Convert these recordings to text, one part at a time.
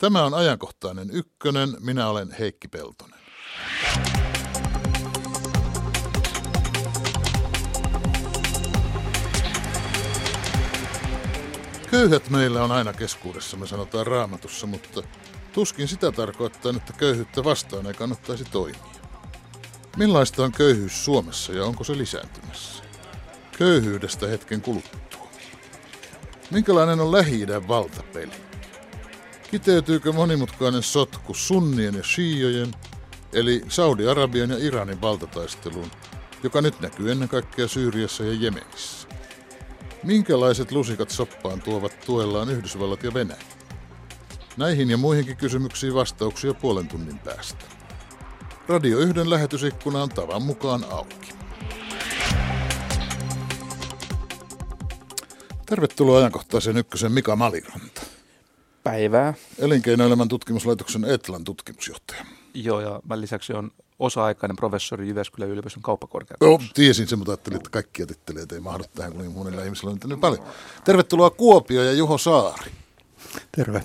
Tämä on ajankohtainen ykkönen. Minä olen Heikki Peltonen. Köyhät meillä on aina keskuudessa, me sanotaan raamatussa, mutta tuskin sitä tarkoittaa, että köyhyyttä vastaan ei kannattaisi toimia. Millaista on köyhyys Suomessa ja onko se lisääntymässä? Köyhyydestä hetken kuluttua. Minkälainen on lähi valtapeli? Kiteytyykö monimutkainen sotku sunnien ja shiiojen, eli Saudi-Arabian ja Iranin valtataisteluun, joka nyt näkyy ennen kaikkea Syyriassa ja Jemenissä? Minkälaiset lusikat soppaan tuovat tuellaan Yhdysvallat ja Venäjä? Näihin ja muihinkin kysymyksiin vastauksia puolen tunnin päästä. Radio yhden lähetysikkuna on tavan mukaan auki. Tervetuloa ajankohtaiseen ykkösen Mika Maliranta. Päivää. Elinkeinoelämän tutkimuslaitoksen Etlan tutkimusjohtaja. Joo, ja mä lisäksi on osa-aikainen professori Jyväskylän yliopiston kauppakorkeakoulussa. Joo, tiesin sen, mutta ajattelin, että kaikkia titteleitä ei mahdu tähän, kun niin monilla ihmisillä on nyt paljon. Tervetuloa Kuopio ja Juho Saari. Terve.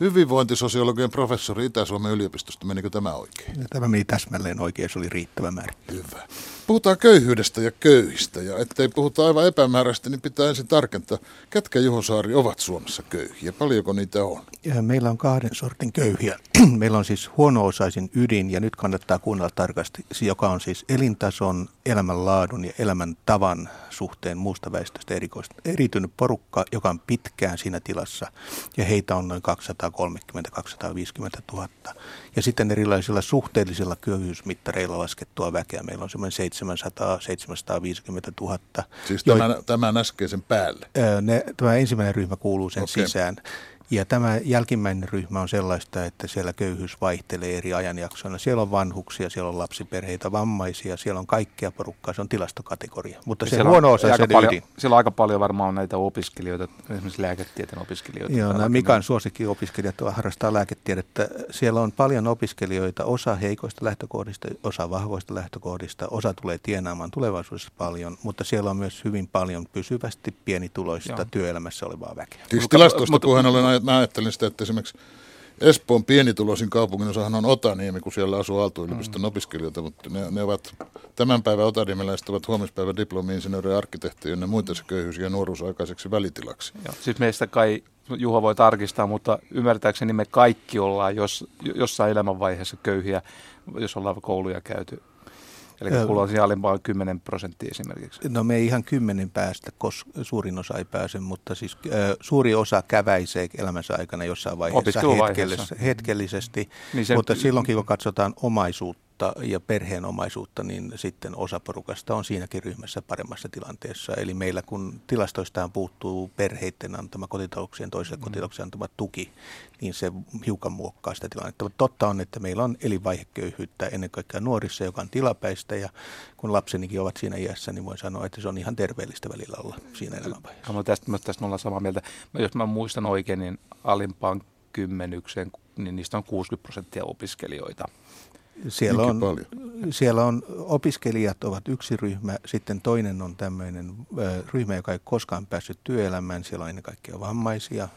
Hyvinvointisosiologian professori Itä-Suomen yliopistosta, menikö tämä oikein? Tämä meni täsmälleen oikein, se oli riittävä määrä. Hyvä. Puhutaan köyhyydestä ja köyhistä, ja ettei puhuta aivan epämääräisesti, niin pitää ensin tarkentaa, ketkä Juho Saari ovat Suomessa köyhiä, paljonko niitä on? Meillä on kahden sortin köyhiä. meillä on siis huono-osaisin ydin, ja nyt kannattaa kuunnella tarkasti, joka on siis elintason, elämänlaadun ja elämäntavan suhteen muusta väestöstä erikoista, eritynyt porukka, joka on pitkään siinä tilassa, ja heitä on noin 230-250 000. Ja sitten erilaisilla suhteellisilla köyhyysmittareilla laskettua väkeä. Meillä on semmoinen 700-750 000. Siis tämän, jo, tämän äskeisen päälle? Ne, tämä ensimmäinen ryhmä kuuluu sen okay. sisään. Ja tämä jälkimmäinen ryhmä on sellaista, että siellä köyhyys vaihtelee eri ajanjaksoina. Siellä on vanhuksia, siellä on lapsiperheitä, vammaisia, siellä on kaikkea porukkaa, se on tilastokategoria. Mutta se huono osa se paljon, Siellä on aika paljon varmaan näitä opiskelijoita, esimerkiksi lääketieteen opiskelijoita. Joo, nämä Mikan suosikkiopiskelijat harrastaa lääketiedettä. Siellä on paljon opiskelijoita, osa heikoista lähtökohdista, osa vahvoista lähtökohdista, osa tulee tienaamaan tulevaisuudessa paljon, mutta siellä on myös hyvin paljon pysyvästi pienituloista Joo. työelämässä olevaa väkeä. Siis tilastosta, kun olen mä ajattelin sitä, että esimerkiksi Espoon pienituloisin kaupungin osahan on Otaniemi, kun siellä asuu Aalto-yliopiston mm. opiskelijoita, mutta ne, ne ovat tämän päivän Otaniemeläiset ovat huomispäivän diplomi-insinööri ja arkkitehti, ja muita se köyhyys ja nuoruusaikaiseksi välitilaksi. Joo. Siis meistä kai Juha voi tarkistaa, mutta ymmärtääkseni me kaikki ollaan jos, jossain elämänvaiheessa köyhiä, jos ollaan kouluja käyty Eli kuuluu siihen alempaan 10 prosenttia esimerkiksi. No me ei ihan kymmenen päästä, koska suurin osa ei pääse, mutta siis äh, suuri osa käväisee elämänsä aikana jossain vaiheessa hetkellisesti, hetkellisesti. Niin sen... mutta silloinkin kun katsotaan omaisuutta, omaisuutta ja perheen omaisuutta, niin sitten osa porukasta on siinäkin ryhmässä paremmassa tilanteessa. Eli meillä kun tilastoistaan puuttuu perheiden antama kotitalouksien toiselle mm. kotitalouksien antama tuki, niin se hiukan muokkaa sitä tilannetta. Mutta totta on, että meillä on elinvaiheköyhyyttä ennen kaikkea nuorissa, joka on tilapäistä ja kun lapsenikin ovat siinä iässä, niin voin sanoa, että se on ihan terveellistä välillä olla siinä elämänvaiheessa. No, tästä, tästä me ollaan samaa mieltä. Jos mä muistan oikein, niin alimpaan kymmenykseen, niin niistä on 60 prosenttia opiskelijoita. Siellä on, siellä on opiskelijat ovat yksi ryhmä, sitten toinen on tämmöinen ryhmä, joka ei koskaan päässyt työelämään. Siellä on ennen kaikkea vammaisia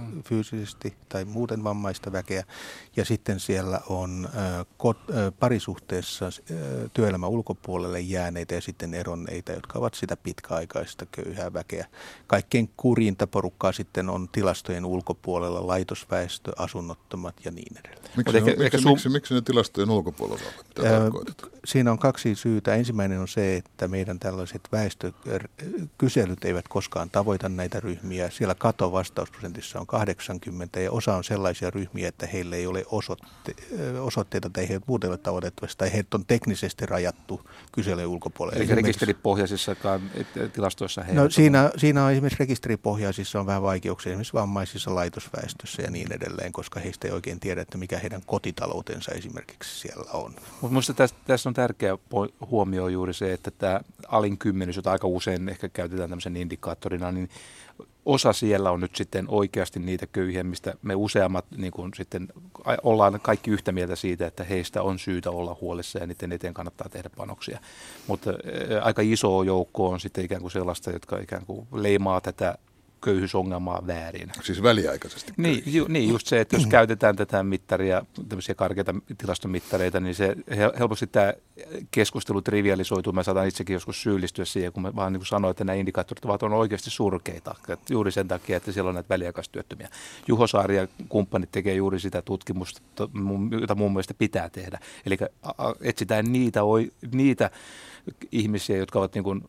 mm. fyysisesti tai muuten vammaista väkeä. Ja sitten siellä on parisuhteessa työelämän ulkopuolelle jääneitä ja sitten eronneita, jotka ovat sitä pitkäaikaista köyhää väkeä. Kaikkein kurinta porukkaa sitten on tilastojen ulkopuolella laitosväestö, asunnottomat ja niin edelleen. Miksi, ehkä, miksi, ehkä miksi, miksi ne tilastojen ulkopuolella? Ulkopuolella Mitä Siinä on kaksi syytä. Ensimmäinen on se, että meidän tällaiset väestökyselyt eivät koskaan tavoita näitä ryhmiä. Siellä kato vastausprosentissa on 80 ja osa on sellaisia ryhmiä, että heille ei ole osoitte, osoitteita tai he muuten ole tavoitettavasti tai heidät on teknisesti rajattu kyselyjen ulkopuolelle. Eli rekisteripohjaisissa tilastoissa he no, siinä, siinä on esimerkiksi rekisteripohjaisissa on vähän vaikeuksia esimerkiksi vammaisissa laitosväestössä ja niin edelleen, koska heistä ei oikein tiedä, että mikä heidän kotitaloutensa esimerkiksi siellä siellä on. Mutta minusta tässä, tässä on tärkeä huomio juuri se, että tämä alin kymmenys, jota aika usein ehkä käytetään tämmöisen indikaattorina, niin osa siellä on nyt sitten oikeasti niitä köyhiä, mistä me useammat niin kuin sitten ollaan kaikki yhtä mieltä siitä, että heistä on syytä olla huolissa ja niiden eteen kannattaa tehdä panoksia. Mutta aika iso joukko on sitten ikään kuin sellaista, jotka ikään kuin leimaa tätä köyhyysongelmaa väärin. Siis väliaikaisesti niin, ju, niin, just se, että jos käytetään tätä mittaria, tämmöisiä karkeita tilastomittareita, niin se helposti tämä keskustelu trivialisoituu. Mä saatan itsekin joskus syyllistyä siihen, kun mä vaan niin sanoin, että nämä indikaattorit ovat on oikeasti surkeita. Juuri sen takia, että siellä on näitä väliaikaistyöttömiä. Juho Saari ja kumppanit tekee juuri sitä tutkimusta, jota mun mielestä pitää tehdä. Eli etsitään niitä, niitä ihmisiä, jotka ovat niin kuin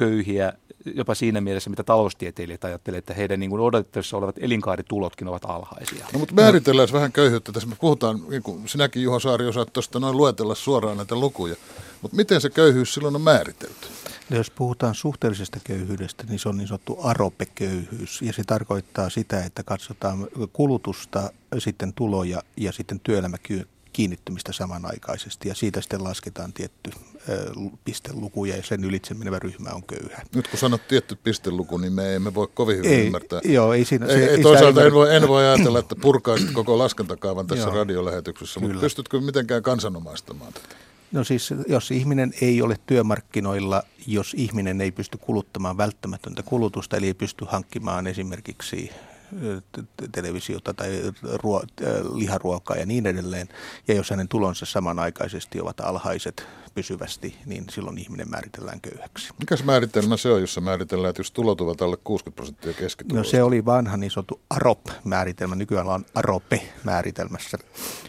köyhiä jopa siinä mielessä, mitä taloustieteilijät ajattelevat, että heidän niin kuin odotettavissa olevat elinkaaritulotkin ovat alhaisia. No mutta määritellään no. vähän köyhyyttä. Tässä me puhutaan, niin kuin sinäkin Juho Saari osaat tuosta noin luetella suoraan näitä lukuja. Mutta miten se köyhyys silloin on määritelty? No jos puhutaan suhteellisesta köyhyydestä, niin se on niin sanottu aropeköyhyys. Ja se tarkoittaa sitä, että katsotaan kulutusta, sitten tuloja ja sitten työelämäkykyä kiinnittymistä samanaikaisesti ja siitä sitten lasketaan tietty pisteluku ja sen ylitse menevä ryhmä on köyhä. Nyt kun sanot tietty pisteluku, niin me emme voi kovin hyvin ei, ymmärtää. Joo, ei siinä, ei, se, ei, toisaalta en voi, en voi ajatella, että purkaisit koko laskentakaavan tässä joo, radiolähetyksessä, kyllä. mutta pystytkö mitenkään kansanomaistamaan tätä? No siis, jos ihminen ei ole työmarkkinoilla, jos ihminen ei pysty kuluttamaan välttämätöntä kulutusta, eli ei pysty hankkimaan esimerkiksi televisiota tai ruo- liharuokaa ja niin edelleen. Ja jos hänen tulonsa samanaikaisesti ovat alhaiset pysyvästi, niin silloin ihminen määritellään köyhäksi. Mikäs määritelmä se on, jossa määritellään, että jos tulot ovat alle 60 prosenttia keskituloista? No se oli vanha niin sanottu AROP-määritelmä. Nykyään on AROPE-määritelmässä.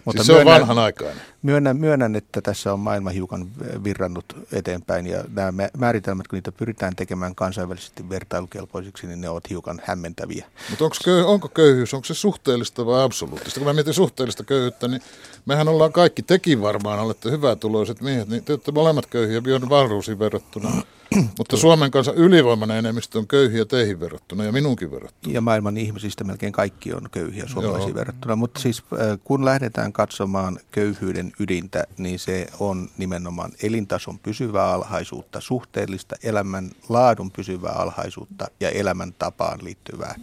Mutta siis se myönnän, on vanhanaikainen? Myönnän, myönnän, että tässä on maailma hiukan virrannut eteenpäin ja nämä määritelmät, kun niitä pyritään tekemään kansainvälisesti vertailukelpoisiksi, niin ne ovat hiukan hämmentäviä. Mutta onko, köy- onko köyhyys, onko se suhteellista vai absoluuttista? Kun mä mietin suhteellista köyhyyttä, niin mehän ollaan kaikki, tekin varmaan olette hyvätuloiset miehet, niin te olette molemmat köyhiä Björn Wahlroosiin verrattuna. Mutta Suomen kanssa ylivoimainen enemmistö on köyhiä teihin verrattuna ja minunkin verrattuna. Ja maailman ihmisistä melkein kaikki on köyhiä suomalaisiin verrattuna. Mutta siis äh, kun lähdetään katsomaan köyhyyden ydintä, niin se on nimenomaan elintason pysyvää alhaisuutta, suhteellista elämän laadun pysyvää alhaisuutta ja elämäntapaan liittyvää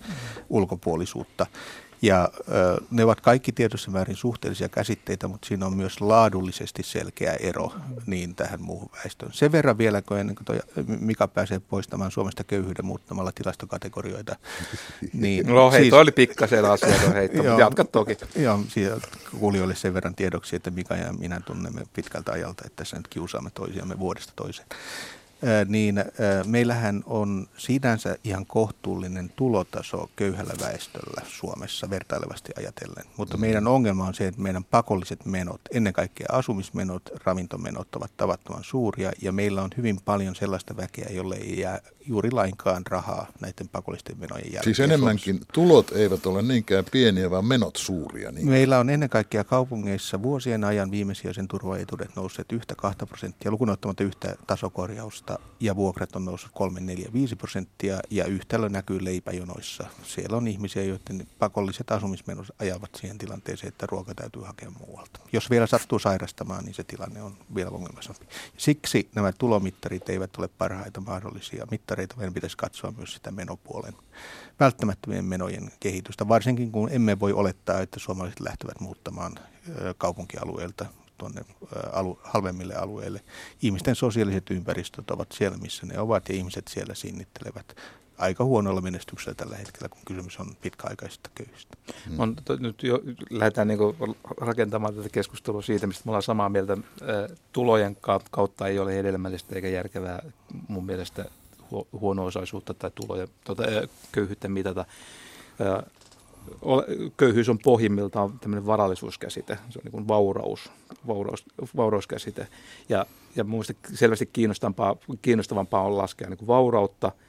ulkopuolisuutta. Ja ö, ne ovat kaikki tietyssä määrin suhteellisia käsitteitä, mutta siinä on myös laadullisesti selkeä ero niin tähän muuhun väestöön. Sen verran vielä, kun ennen kuin toi Mika pääsee poistamaan Suomesta köyhyyden muuttamalla tilastokategorioita. Niin, no hei, siis, toi oli pikkasen asia heitto, mutta jatka toki. Joo, kuulijoille sen verran tiedoksi, että Mika ja minä tunnemme pitkältä ajalta, että tässä nyt kiusaamme toisiamme vuodesta toiseen niin meillähän on sinänsä ihan kohtuullinen tulotaso köyhällä väestöllä Suomessa vertailevasti ajatellen. Mutta mm. meidän ongelma on se, että meidän pakolliset menot, ennen kaikkea asumismenot, ravintomenot ovat tavattoman suuria ja meillä on hyvin paljon sellaista väkeä, jolle ei jää juuri lainkaan rahaa näiden pakollisten menojen jälkeen. Siis enemmänkin tulot eivät ole niinkään pieniä, vaan menot suuria. Niin. Meillä on ennen kaikkea kaupungeissa vuosien ajan viimesijaisen turvaetuudet nousseet yhtä kahta prosenttia, lukunottamatta yhtä tasokorjausta, ja vuokrat on noussut 3, 4, 5 prosenttia, ja yhtälö näkyy leipäjonoissa. Siellä on ihmisiä, joiden pakolliset asumismenot ajavat siihen tilanteeseen, että ruoka täytyy hakea muualta. Jos vielä sattuu sairastamaan, niin se tilanne on vielä ongelmaisempi. Siksi nämä tulomittarit eivät ole parhaita mahdollisia mittareita meidän pitäisi katsoa myös sitä menopuolen välttämättömien menojen kehitystä, varsinkin kun emme voi olettaa, että suomalaiset lähtevät muuttamaan kaupunkialueelta tuonne alu, halvemmille alueille. Ihmisten sosiaaliset ympäristöt ovat siellä, missä ne ovat, ja ihmiset siellä sinnittelevät aika huonolla menestyksellä tällä hetkellä, kun kysymys on pitkäaikaisista köyhistä. Hmm. On, to, nyt jo lähdetään niin rakentamaan tätä keskustelua siitä, mistä me ollaan samaa mieltä. Tulojen kautta ei ole hedelmällistä eikä järkevää mun mielestä huono-osaisuutta tai tuloja, tuota, köyhyyttä mitata. Köyhyys on pohjimmiltaan tämmöinen varallisuuskäsite, se on niin kuin vauraus, vauraus, vaurauskäsite. Ja, ja minusta selvästi kiinnostavampaa, kiinnostavampaa on laskea niin kuin vaurautta –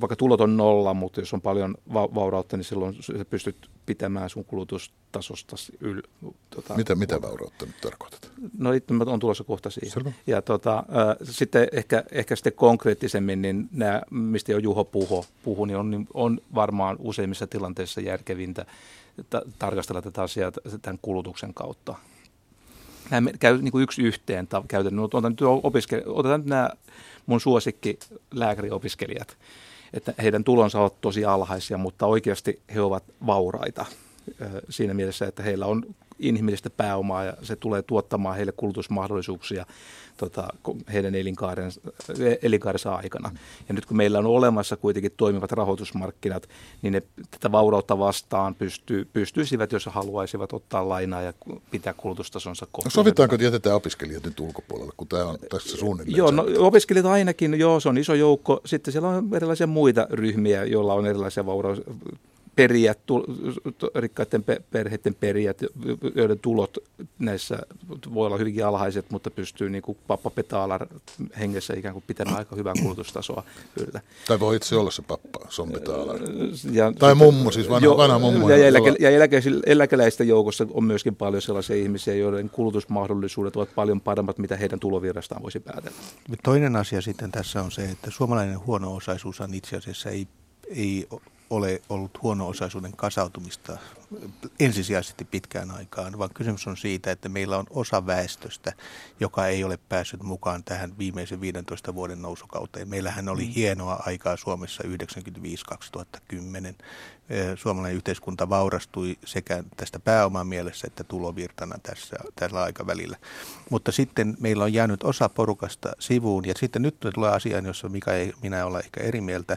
vaikka tulot on nolla, mutta jos on paljon va- vaurautta, niin silloin sä pystyt pitämään sun kulutustasosta yl, tota, mitä, mitä vaurautta nyt tarkoitat? No itse on tulossa kohta siihen. Selvä. Ja tota, äh, sitten ehkä, ehkä sitten konkreettisemmin, niin nämä, mistä jo Juho puhu, puhu niin on, niin on varmaan useimmissa tilanteissa järkevintä ta- tarkastella tätä asiaa tämän kulutuksen kautta. Nämä käy niin kuin yksi yhteen käytännön. Otetaan nyt, opiske- otetaan nyt nämä mun suosikki lääkäriopiskelijat, että heidän tulonsa ovat tosi alhaisia, mutta oikeasti he ovat vauraita siinä mielessä, että heillä on inhimillistä pääomaa ja se tulee tuottamaan heille kulutusmahdollisuuksia tota, heidän elinkaarensa, elinkaarensa aikana. Ja nyt kun meillä on olemassa kuitenkin toimivat rahoitusmarkkinat, niin ne tätä vaurautta vastaan pystyy, pystyisivät, jos haluaisivat ottaa lainaa ja pitää kulutustasonsa kohtuullisen. No sovitaanko, että jätetään opiskelijat nyt ulkopuolelle, kun tämä on tässä suunnilleen? Joo, no, opiskelijat ainakin, joo, se on iso joukko. Sitten siellä on erilaisia muita ryhmiä, joilla on erilaisia vauraus, perijät, rikkaiden perheiden perijät, joiden tulot näissä voi olla hyvinkin alhaiset, mutta pystyy niin kuin pappa Petaalar hengessä ikään kuin pitämään aika hyvää kulutustasoa yllä. Tai voi itse olla se pappa, Son Petaalar. Ja, tai mummo, siis vanha, jo, vanha mummo. Ja, eläke, ja eläke, eläkeläisten joukossa on myöskin paljon sellaisia ihmisiä, joiden kulutusmahdollisuudet ovat paljon paremmat, mitä heidän tulovirrastaan voisi päätellä. Toinen asia sitten tässä on se, että suomalainen huono-osaisuus on itse asiassa ei ei ole ollut huono-osaisuuden kasautumista ensisijaisesti pitkään aikaan, vaan kysymys on siitä, että meillä on osa väestöstä, joka ei ole päässyt mukaan tähän viimeisen 15 vuoden nousukauteen. Meillähän oli mm. hienoa aikaa Suomessa 95-2010. Suomalainen yhteiskunta vaurastui sekä tästä pääoman mielessä että tulovirtana tässä, tällä aikavälillä. Mutta sitten meillä on jäänyt osa porukasta sivuun ja sitten nyt tulee asiaan, jossa Mika ei minä olla ehkä eri mieltä,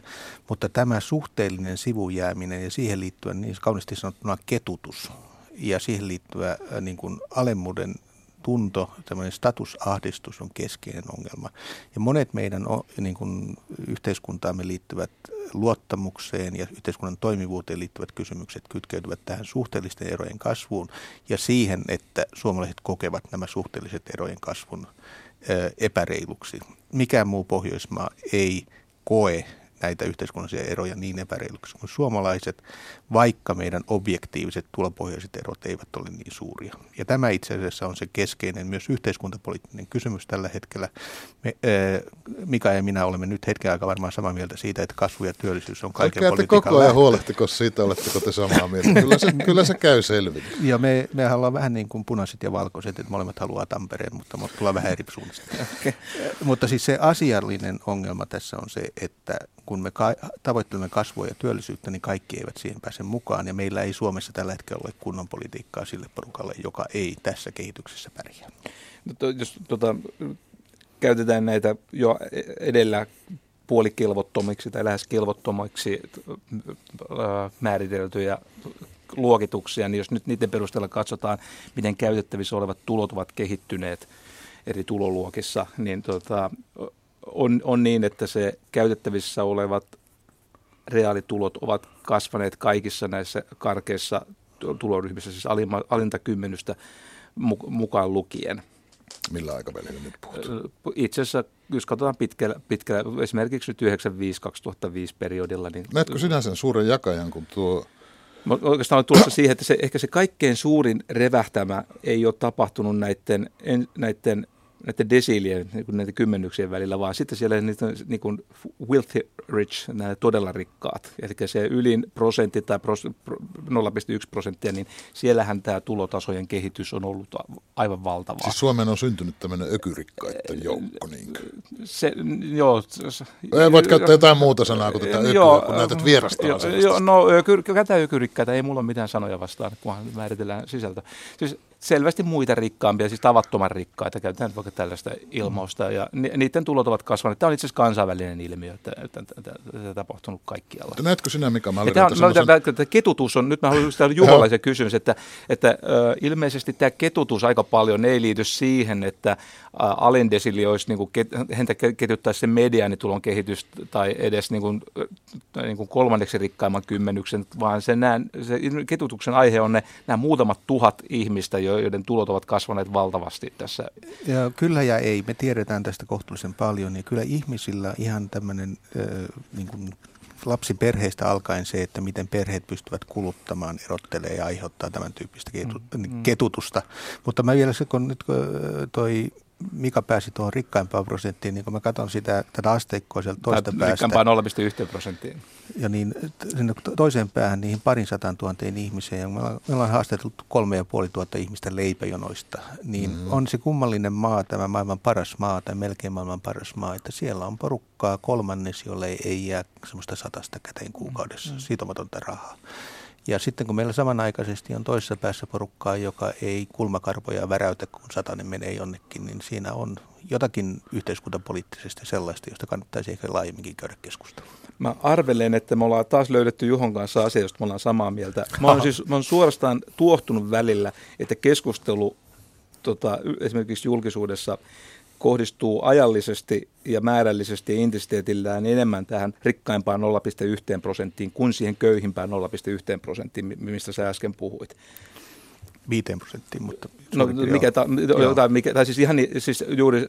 mutta tämä suhteellinen sivujääminen ja siihen liittyen niin kauniisti sanottuna ketutus ja siihen liittyvä äh, niin kuin alemmuuden tunto, tämmöinen statusahdistus on keskeinen ongelma. Ja monet meidän niin kuin yhteiskuntaamme liittyvät luottamukseen ja yhteiskunnan toimivuuteen liittyvät kysymykset kytkeytyvät tähän suhteellisten erojen kasvuun ja siihen, että suomalaiset kokevat nämä suhteelliset erojen kasvun äh, epäreiluksi. Mikään muu Pohjoismaa ei koe näitä yhteiskunnallisia eroja niin epäreiluksi kuin suomalaiset, vaikka meidän objektiiviset tulopohjaiset erot eivät ole niin suuria. Ja tämä itse asiassa on se keskeinen myös yhteiskuntapoliittinen kysymys tällä hetkellä. Me, äh, Mika ja minä olemme nyt hetken aikaa varmaan samaa mieltä siitä, että kasvu ja työllisyys on kaiken Älkää politiikan koko ajan huolehtiko siitä, oletteko te samaa mieltä. Kyllä se, kyllä se käy selville. Ja me, me ollaan vähän niin kuin punaiset ja valkoiset, että molemmat haluaa Tampereen, mutta me tullaan vähän eri suunnista. Okay. mutta siis se asiallinen ongelma tässä on se, että kun me ka- tavoittelemme kasvua ja työllisyyttä, niin kaikki eivät siihen pääse mukaan. Ja meillä ei Suomessa tällä hetkellä ole kunnon politiikkaa sille porukalle, joka ei tässä kehityksessä pärjää. No, to, jos tota, käytetään näitä jo edellä puolikelvottomiksi tai lähes kelvottomiksi määriteltyjä luokituksia, niin jos nyt niiden perusteella katsotaan, miten käytettävissä olevat tulot ovat kehittyneet eri tuloluokissa, niin tota, on, on niin, että se käytettävissä olevat reaalitulot ovat kasvaneet kaikissa näissä karkeissa tuloryhmissä, siis alimma, alinta kymmenystä mukaan lukien. Millä aikavälillä nyt puhutaan? Itse asiassa, jos katsotaan pitkällä, pitkällä esimerkiksi nyt 95-2005 periodilla. Niin... Näetkö sinä sen suuren jakajan, kun tuo Mä oikeastaan olen tulossa siihen, että se, ehkä se kaikkein suurin revähtämä ei ole tapahtunut näiden, näiden näiden desiilien, niin kuin näiden kymmenyksien välillä, vaan sitten siellä niitä niin kuin wealthy rich, nämä todella rikkaat. Eli se ylin prosentti tai 0,1 prosenttia, niin siellähän tämä tulotasojen kehitys on ollut aivan valtavaa. Siis Suomeen on syntynyt tämmöinen ökyrikkaiden joukko. Niin se, joo. Ei voit käyttää jotain muuta sanaa kuin tätä ökyä, joo, kun näytät vierasta joo, joo, no ökyr, ökyrikkaita ei mulla ole mitään sanoja vastaan, kunhan määritellään sisältö. Siis selvästi muita rikkaampia, siis tavattoman rikkaita, käytetään vaikka tällaista ilmausta, ja niiden tulot ovat kasvaneet. Tämä on itse asiassa kansainvälinen ilmiö, että, on tapahtunut kaikkialla. Mutta näetkö sinä, mikä mä tämä on, semmoisen... tämä ketutus on, nyt mä haluan sitä juhalaisen kysymys, että, että äh, ilmeisesti tämä ketutus aika paljon ei liity siihen, että äh, alendesili olisi, niin kuin, ket, häntä ketjuttaisi se mediaanitulon kehitys tai edes niin kuin, niin kuin kolmanneksi rikkaimman kymmenyksen, vaan se, nää, se ketutuksen aihe on ne nämä muutamat tuhat ihmistä, jo joiden tulot ovat kasvaneet valtavasti tässä. Ja kyllä ja ei. Me tiedetään tästä kohtuullisen paljon. Niin kyllä ihmisillä ihan tämmöinen niin kuin lapsiperheistä alkaen se, että miten perheet pystyvät kuluttamaan, erottelee ja aiheuttaa tämän tyyppistä ketu, mm. ketutusta. Mutta mä vielä se, kun nyt toi Mika pääsi tuohon rikkaimpaan prosenttiin, niin kun mä katson sitä, tätä asteikkoa sieltä toista päästä. Rikkaimpaan 0,1 prosenttiin. Ja niin sinne toiseen päähän niihin parin sataan tuhanteen ihmiseen, ja me ollaan, me ollaan haastateltu kolme ja puoli tuhatta ihmistä leipäjonoista, niin mm. on se kummallinen maa, tämä maailman paras maa, tai melkein maailman paras maa, että siellä on porukkaa kolmannes, jolle ei jää semmoista satasta käteen kuukaudessa, mm. sitomatonta rahaa. Ja sitten kun meillä samanaikaisesti on toisessa päässä porukkaa, joka ei kulmakarvoja väräytä, kun satanen menee jonnekin, niin siinä on jotakin yhteiskuntapoliittisesti sellaista, josta kannattaisi ehkä laajemminkin käydä keskustelua. Mä arvelen, että me ollaan taas löydetty Juhon kanssa asia, josta me ollaan samaa mieltä. Mä oon, siis, mä oon suorastaan tuohtunut välillä, että keskustelu tota, esimerkiksi julkisuudessa kohdistuu ajallisesti ja määrällisesti intensiteetillään enemmän tähän rikkaimpaan 0,1 prosenttiin kuin siihen köyhimpään 0,1 prosenttiin, mistä sä äsken puhuit. 5 prosenttiin, mutta... No, mikä, ta, jotain, mikä, tai siis ihan siis juuri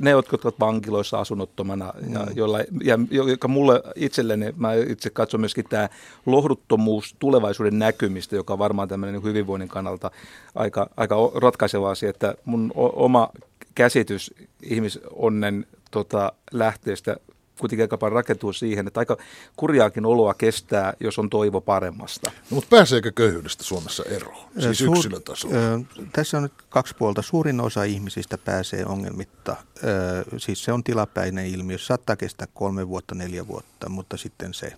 ne, jotka ovat vankiloissa asunnottomana, mm. ja, jolla, ja joka mulle itselleni, mä itse katson myöskin tämä lohduttomuus tulevaisuuden näkymistä, joka on varmaan tämmöinen hyvinvoinnin kannalta aika, aika ratkaiseva asia, että mun oma käsitys ihmisonnen tota, lähteestä kuitenkin aika paljon rakentuu siihen, että aika kurjaakin oloa kestää, jos on toivo paremmasta. No, mutta pääseekö köyhyydestä Suomessa eroon, siis Suur, yksilötasolla? Tässä on nyt kaksi puolta. Suurin osa ihmisistä pääsee ongelmitta. Ö, siis se on tilapäinen ilmiö. Saattaa kestää kolme vuotta, neljä vuotta, mutta sitten se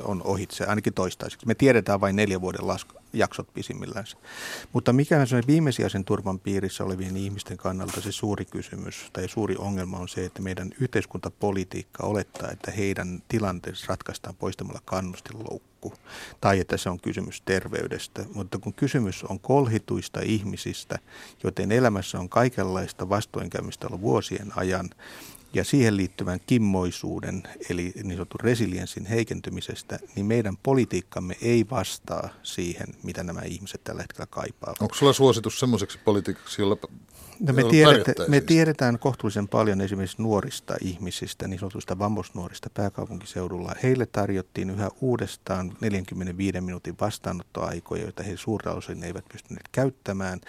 on ohitse, ainakin toistaiseksi. Me tiedetään vain neljä vuoden lasku, jaksot pisimmillään. Mutta mikä on viimesijaisen turvan piirissä olevien ihmisten kannalta se suuri kysymys tai suuri ongelma on se, että meidän yhteiskuntapolitiikka olettaa, että heidän tilanteensa ratkaistaan poistamalla kannustinloukku tai että se on kysymys terveydestä. Mutta kun kysymys on kolhituista ihmisistä, joten elämässä on kaikenlaista vastoinkäymistä ollut vuosien ajan, ja siihen liittyvän kimmoisuuden, eli niin sanotun resilienssin heikentymisestä, niin meidän politiikkamme ei vastaa siihen, mitä nämä ihmiset tällä hetkellä kaipaavat. Onko sulla suositus semmoiseksi politiikaksi, jolla No me, tiedetä, me tiedetään kohtuullisen paljon esimerkiksi nuorista ihmisistä, niin sanotusta vamosnuorista pääkaupunkiseudulla. Heille tarjottiin yhä uudestaan 45 minuutin vastaanottoaikoja, joita he suurta osin eivät pystyneet käyttämään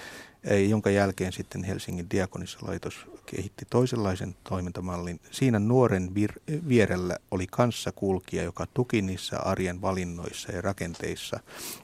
jonka jälkeen sitten Helsingin diakonissalaitos kehitti toisenlaisen toimintamallin. Siinä nuoren vir- vierellä oli kanssakulkija, joka tuki niissä arjen valinnoissa ja rakenteissa.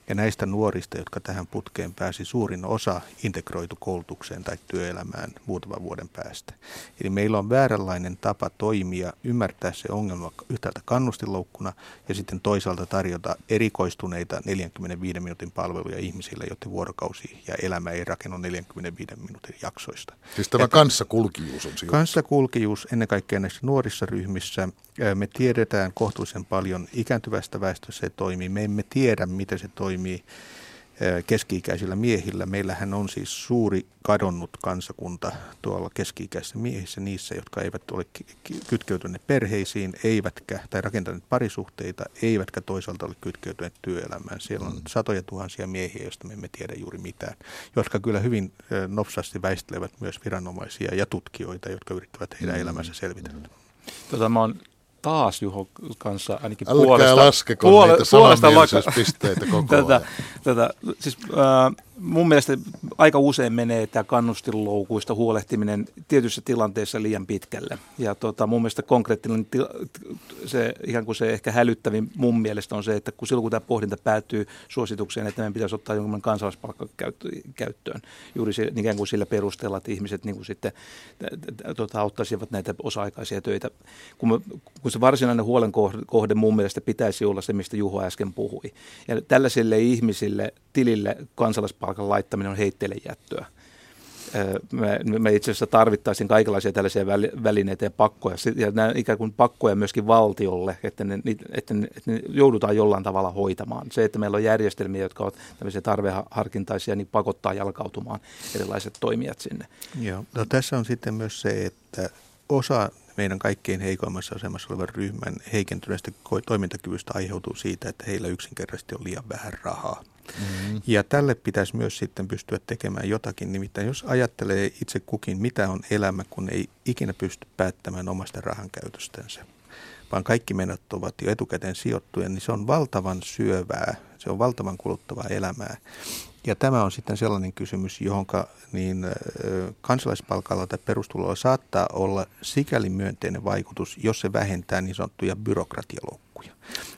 Ja näistä nuorista, jotka tähän putkeen pääsi, suurin osa integroitu koulutukseen tai työelämään muutaman vuoden päästä. Eli meillä on vääränlainen tapa toimia, ymmärtää se ongelma yhtäältä kannustinloukkuna ja sitten toisaalta tarjota erikoistuneita 45 minuutin palveluja ihmisille, joiden vuorokausi ja elämä ei rakennu 45 minuutin jaksoista. Siis tämä kanssakulkijuus on siinä. Kanssakulkijuus ennen kaikkea näissä nuorissa ryhmissä. Me tiedetään kohtuullisen paljon ikääntyvästä väestössä se toimii. Me emme tiedä, miten se toimii keski-ikäisillä miehillä. Meillähän on siis suuri kadonnut kansakunta tuolla keski-ikäisissä miehissä, niissä, jotka eivät ole kytkeytyneet perheisiin, eivätkä, tai rakentaneet parisuhteita, eivätkä toisaalta ole kytkeytyneet työelämään. Siellä on mm. satoja tuhansia miehiä, joista me emme tiedä juuri mitään, jotka kyllä hyvin nopsasti väistelevät myös viranomaisia ja tutkijoita, jotka yrittävät heidän mm. elämänsä selvitellä. Mm. Tota, mä oon taas Juho kanssa ainakin Älkää puolesta, laskeko puole, niitä puolesta samanmielisyspisteitä koko tätä, ajan. Tätä, siis, äh, mun mielestä aika usein menee tämä kannustinloukuista huolehtiminen tietyissä tilanteissa liian pitkälle. Ja tota, mun mielestä konkreettinen, se, ihan kuin se ehkä hälyttävin mun mielestä on se, että kun silloin kun tämä pohdinta päätyy suositukseen, että meidän pitäisi ottaa jonkinlainen kansalaispalkka käyttöön, juuri se, ikään kuin sillä perusteella, että ihmiset niin kuin sitten tota, auttaisivat näitä osa-aikaisia töitä. Kun, me, kun se varsinainen huolen kohde mun mielestä pitäisi olla se, mistä Juho äsken puhui. Ja tällaisille ihmisille tilille kansalaispalkan laittaminen on heitteille jättöä. Me, me itse asiassa tarvittaisiin kaikenlaisia tällaisia välineitä ja pakkoja, ja nämä ikään kuin pakkoja myöskin valtiolle, että ne, että, ne, että ne joudutaan jollain tavalla hoitamaan. Se, että meillä on järjestelmiä, jotka ovat tämmöisiä tarveharkintaisia, niin pakottaa jalkautumaan erilaiset toimijat sinne. Joo, no tässä on sitten myös se, että osa meidän kaikkein heikoimmassa asemassa olevan ryhmän heikentyneestä toimintakyvystä aiheutuu siitä, että heillä yksinkertaisesti on liian vähän rahaa. Mm-hmm. Ja tälle pitäisi myös sitten pystyä tekemään jotakin. Nimittäin jos ajattelee itse kukin, mitä on elämä, kun ei ikinä pysty päättämään omasta rahan käytöstänsä, vaan kaikki menot ovat jo etukäteen sijoittuja, niin se on valtavan syövää, se on valtavan kuluttavaa elämää. Ja tämä on sitten sellainen kysymys, johon niin kansalaispalkalla tai perustulolla saattaa olla sikäli myönteinen vaikutus, jos se vähentää niin sanottuja byrokratialoukkuja.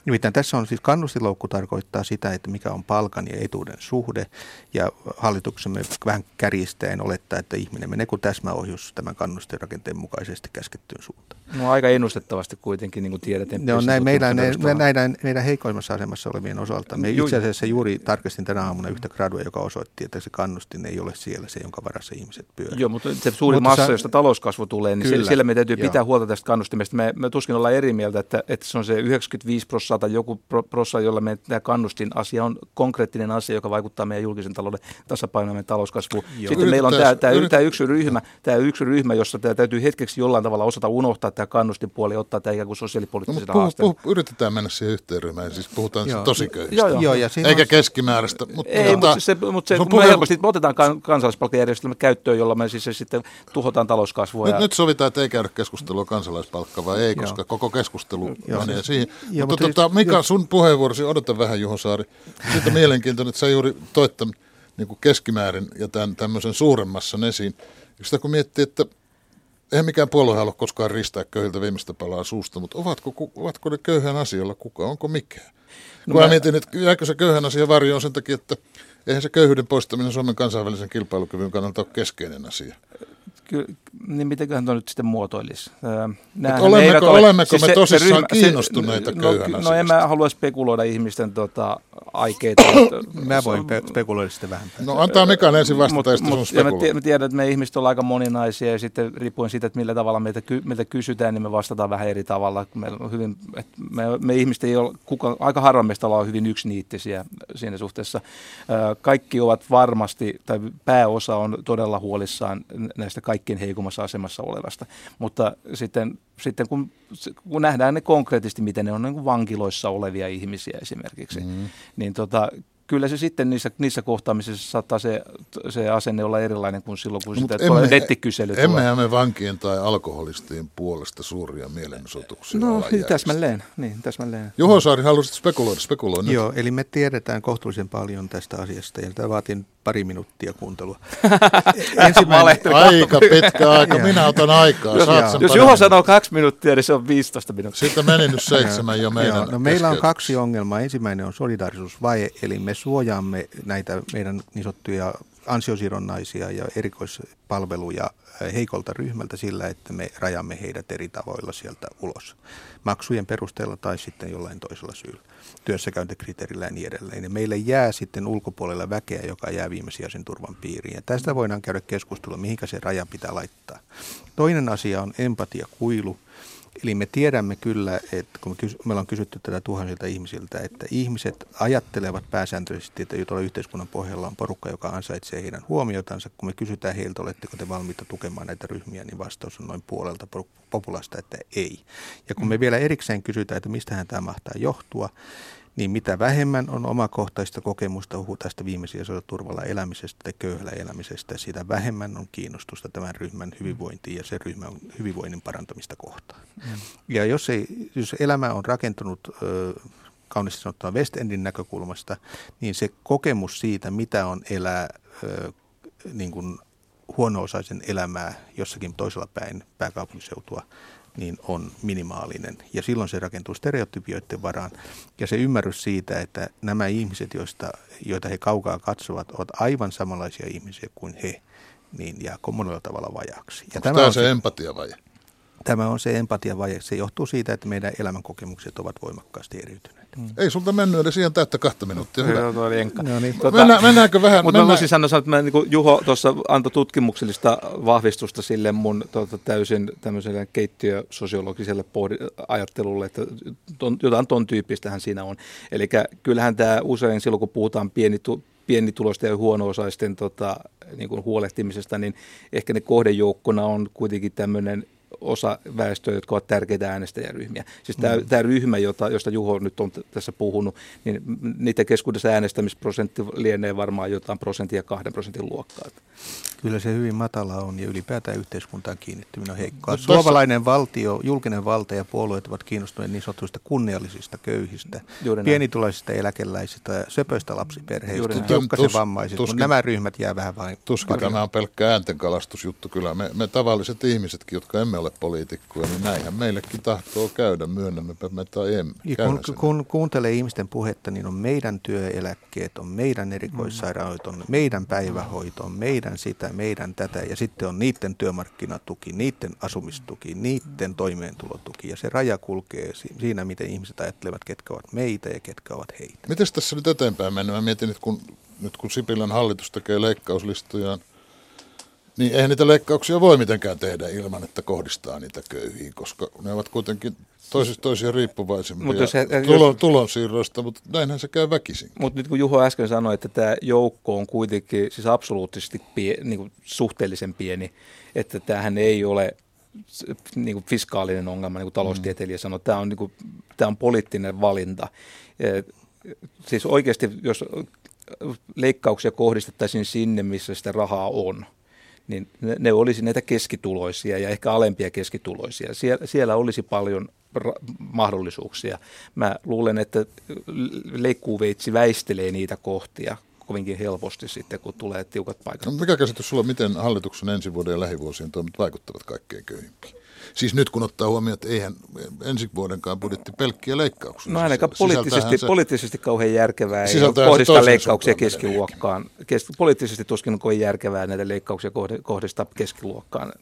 Nimittäin tässä on siis kannustiloukku tarkoittaa sitä, että mikä on palkan ja etuuden suhde. Ja hallituksemme vähän kärjistäen olettaa, että ihminen menee kuin täsmäohjus tämän kannustirakenteen mukaisesti käskettyyn suuntaan. No aika ennustettavasti kuitenkin, niin kuin tiedetään. No näin meidän, näidän, meidän heikoimmassa asemassa olevien osalta. Me itse asiassa juuri tarkistin tänä aamuna yhtä gradua, joka osoitti, että se kannustin ei ole siellä se, jonka varassa ihmiset pyörivät. Joo, mutta se suuri mutta massa, sä... josta talouskasvu tulee, niin kyllä, siellä me täytyy pitää joo. huolta tästä kannustimesta. Me, me tuskin ollaan eri mieltä, että, että se on se 95 prosenttia tai joku prossa, jolla me tämä kannustin asia on konkreettinen asia, joka vaikuttaa meidän julkisen talouden tasapainoon meidän talouskasvuun. Joo. Sitten meillä on tämä, tämä, tämä, yksi ryhmä, tämä yksi ryhmä, jossa tämä täytyy hetkeksi jollain tavalla osata unohtaa tämä kannustinpuoli ja ottaa tämä ikään kuin sosiaalipoliittisena no, haasteena. Puh, puh, yritetään mennä siihen yhteen ryhmään, siis puhutaan joo. tosi köyhistä, joo, joo. ja eikä on... keskimääräistä. Mutta Ei, tota, mutta se, mutta se, puhe... me helposti me otetaan kansalaispalkkajärjestelmä käyttöön, jolla me siis se sitten tuhotaan talouskasvua. Nyt, ja... nyt sovitaan, että ei käydä keskustelua kansalaispalkka vai ei, koska joo. koko keskustelu joo, menee siis, siihen. Joo, mutta, mutta tota, Mika, sun puheenvuorosi, odota vähän Juho Saari. Siitä mielenkiintoinen, että sä juuri toit tämän niin kuin keskimäärin ja tämän tämmöisen suuremmassa esiin. Sitä kun miettii, että eihän mikään puolue halua koskaan ristää köyhiltä viimeistä palaa suusta, mutta ovatko, ovatko ne köyhän asialla kuka, onko mikään? No kun mä... mietin, että jääkö se köyhän asia varjoon sen takia, että eihän se köyhyyden poistaminen Suomen kansainvälisen kilpailukyvyn kannalta ole keskeinen asia ky, niin mitenköhän tuo nyt sitten muotoilisi? olemmeko, ole, olemmeko siis me se, tosissaan se ryhmä, kiinnostuneita se, köyhän no, no en mä halua spekuloida ihmisten tota, aikeita. mä voin pe- spekuloida sitten vähän. No antaa Mikan ensin vastata, mut, mut, ja me, me tiedän, että me ihmiset on aika moninaisia ja sitten riippuen siitä, että millä tavalla meitä, meitä kysytään, niin me vastataan vähän eri tavalla. On hyvin, että me, me ihmiset ei ole, kuka, aika harva meistä ollaan hyvin yksiniittisiä siinä suhteessa. Kaikki ovat varmasti, tai pääosa on todella huolissaan näistä kaikista kaikkein heikommassa asemassa olevasta. Mutta sitten, sitten kun, kun nähdään ne konkreettisesti, miten ne on niin vankiloissa olevia ihmisiä esimerkiksi, mm. niin tota, kyllä se sitten niissä, niissä kohtaamisissa saattaa se, se asenne olla erilainen kuin silloin, kun sitä emme, nettikysely Emmehän me vankien tai alkoholistien puolesta suuria mielenosoituksia No täsmälleen, niin täsmälleen. Juho Saari, haluaisit spekuloida, spekuloida Joo, eli me tiedetään kohtuullisen paljon tästä asiasta ja tämä vaatii pari minuuttia kuuntelua. Ensimmäinen... aika pitkä aika, minä otan aikaa. Jos, Saat jos Juho sanoo kaksi minuuttia, niin se on 15 minuuttia. Sitten meni nyt seitsemän jo meidän Joo, no Meillä on kaksi ongelmaa. Ensimmäinen on solidaarisuusvaje, eli me suojaamme näitä meidän niin sanottuja ansiosidonnaisia ja erikoispalveluja heikolta ryhmältä sillä, että me rajamme heidät eri tavoilla sieltä ulos. Maksujen perusteella tai sitten jollain toisella syyllä, työssäkäyntikriteerillä ja niin edelleen. Ja meille jää sitten ulkopuolella väkeä, joka jää viimesijaisen turvan piiriin. Ja tästä voidaan käydä keskustelua, mihinkä se raja pitää laittaa. Toinen asia on empatiakuilu. Eli me tiedämme kyllä, että kun me, kysy- me ollaan kysytty tätä tuhansilta ihmisiltä, että ihmiset ajattelevat pääsääntöisesti, että tuolla yhteiskunnan pohjalla on porukka, joka ansaitsee heidän huomiotansa. Kun me kysytään heiltä, oletteko te valmiita tukemaan näitä ryhmiä, niin vastaus on noin puolelta populasta, että ei. Ja kun me vielä erikseen kysytään, että mistähän tämä mahtaa johtua, niin mitä vähemmän on omakohtaista kokemusta tästä viimeisiä turvalla elämisestä tai köyhällä elämisestä, sitä vähemmän on kiinnostusta tämän ryhmän hyvinvointiin ja sen ryhmän hyvinvoinnin parantamista kohtaan. Mm. Ja jos, ei, jos elämä on rakentunut ö, kauniisti sanottuna West Endin näkökulmasta, niin se kokemus siitä, mitä on elää niin kuin huono-osaisen elämää jossakin toisella päin pääkaupunkiseutua, niin on minimaalinen. Ja silloin se rakentuu stereotypioiden varaan. Ja se ymmärrys siitä, että nämä ihmiset, joista, joita he kaukaa katsovat, ovat aivan samanlaisia ihmisiä kuin he, niin jää monella tavalla vajaksi. Ja tämä on se, se empatiavaje? Tämä on se empatiavaje. Se johtuu siitä, että meidän elämänkokemukset ovat voimakkaasti eriytyneet. Mm. Ei sulta mennyt edes ihan täyttä kahta minuuttia. Hyvä. Joo, tuo oli enkka. No niin. tota, Mennään, mennäänkö vähän? Mutta mennään... mä sanoa, että mä, niin Juho tuossa antoi tutkimuksellista vahvistusta sille mun tota, täysin tämmöiselle keittiösosiologiselle pohdi- ajattelulle, että ton, jotain ton tyyppistähän siinä on. Eli kyllähän tämä usein silloin, kun puhutaan pienitu, pienituloisten ja huono-osaisten tota, niin kuin huolehtimisesta, niin ehkä ne kohdejoukkona on kuitenkin tämmöinen osa väestöä, jotka ovat tärkeitä äänestäjäryhmiä. Siis tämä, mm. tämä ryhmä, jota, josta Juho nyt on tässä puhunut, niin niiden keskuudessa äänestämisprosentti lienee varmaan jotain prosentin ja kahden prosentin luokkaa. Kyllä se hyvin matala on ja ylipäätään yhteiskuntaan kiinnittyminen on heikkoa. Suomalainen valtio, julkinen valta ja puolueet ovat kiinnostuneet niin sanotuista kunniallisista köyhistä, pienituloisista eläkeläisistä, söpöistä lapsiperheistä, joukkaisen vammaiset, mutta nämä ryhmät jää vähän vain. Tuskin tämä on pelkkä ääntenkalastusjuttu. Kyllä me, me tavalliset ihmisetkin, jotka emme ole poliitikkoja, niin näinhän meillekin tahtoo käydä, myönnämmepä me tai emme. Kun, kun kuuntelee ihmisten puhetta, niin on meidän työeläkkeet, on meidän erikoissairaanhoito, on meidän päivähoito, on meidän sitä, meidän tätä ja sitten on niiden työmarkkinatuki, niiden asumistuki, niiden toimeentulotuki ja se raja kulkee siinä, miten ihmiset ajattelevat, ketkä ovat meitä ja ketkä ovat heitä. Miten tässä nyt eteenpäin mennään? Mä mietin, että kun, nyt kun Sipilän hallitus tekee leikkauslistojaan, niin eihän niitä leikkauksia voi mitenkään tehdä ilman, että kohdistaa niitä köyhiin, koska ne ovat kuitenkin toisista toisia riippuvaisempia mutta jos, tulon, jos, tulonsiirroista, mutta näinhän se käy väkisin. Mutta nyt kun Juho äsken sanoi, että tämä joukko on kuitenkin siis absoluuttisesti pie, niin kuin suhteellisen pieni, että tämähän ei ole niin kuin fiskaalinen ongelma, niin kuin taloustieteilijä mm. sanoi, tämä on, niin kuin, tämä on poliittinen valinta. Siis oikeasti, jos leikkauksia kohdistettaisiin sinne, missä sitä rahaa on, niin ne, ne olisi näitä keskituloisia ja ehkä alempia keskituloisia. Siellä, siellä olisi paljon mahdollisuuksia. Mä luulen, että leikkuuveitsi väistelee niitä kohtia kovinkin helposti sitten, kun tulee tiukat paikat. No, mikä käsitys sulla, miten hallituksen ensi vuoden ja lähivuosien toimet vaikuttavat kaikkein köyhimpiin? Siis nyt kun ottaa huomioon, että eihän ensi vuodenkaan budjetti pelkkiä leikkauksia. No ainakaan poliittisesti, se, poliittisesti kauhean järkevää ei kohdistaa leikkauksia keskiluokkaan. Kes, poliittisesti tuskin on kovin järkevää näitä leikkauksia kohdistaa keskiluokkaan.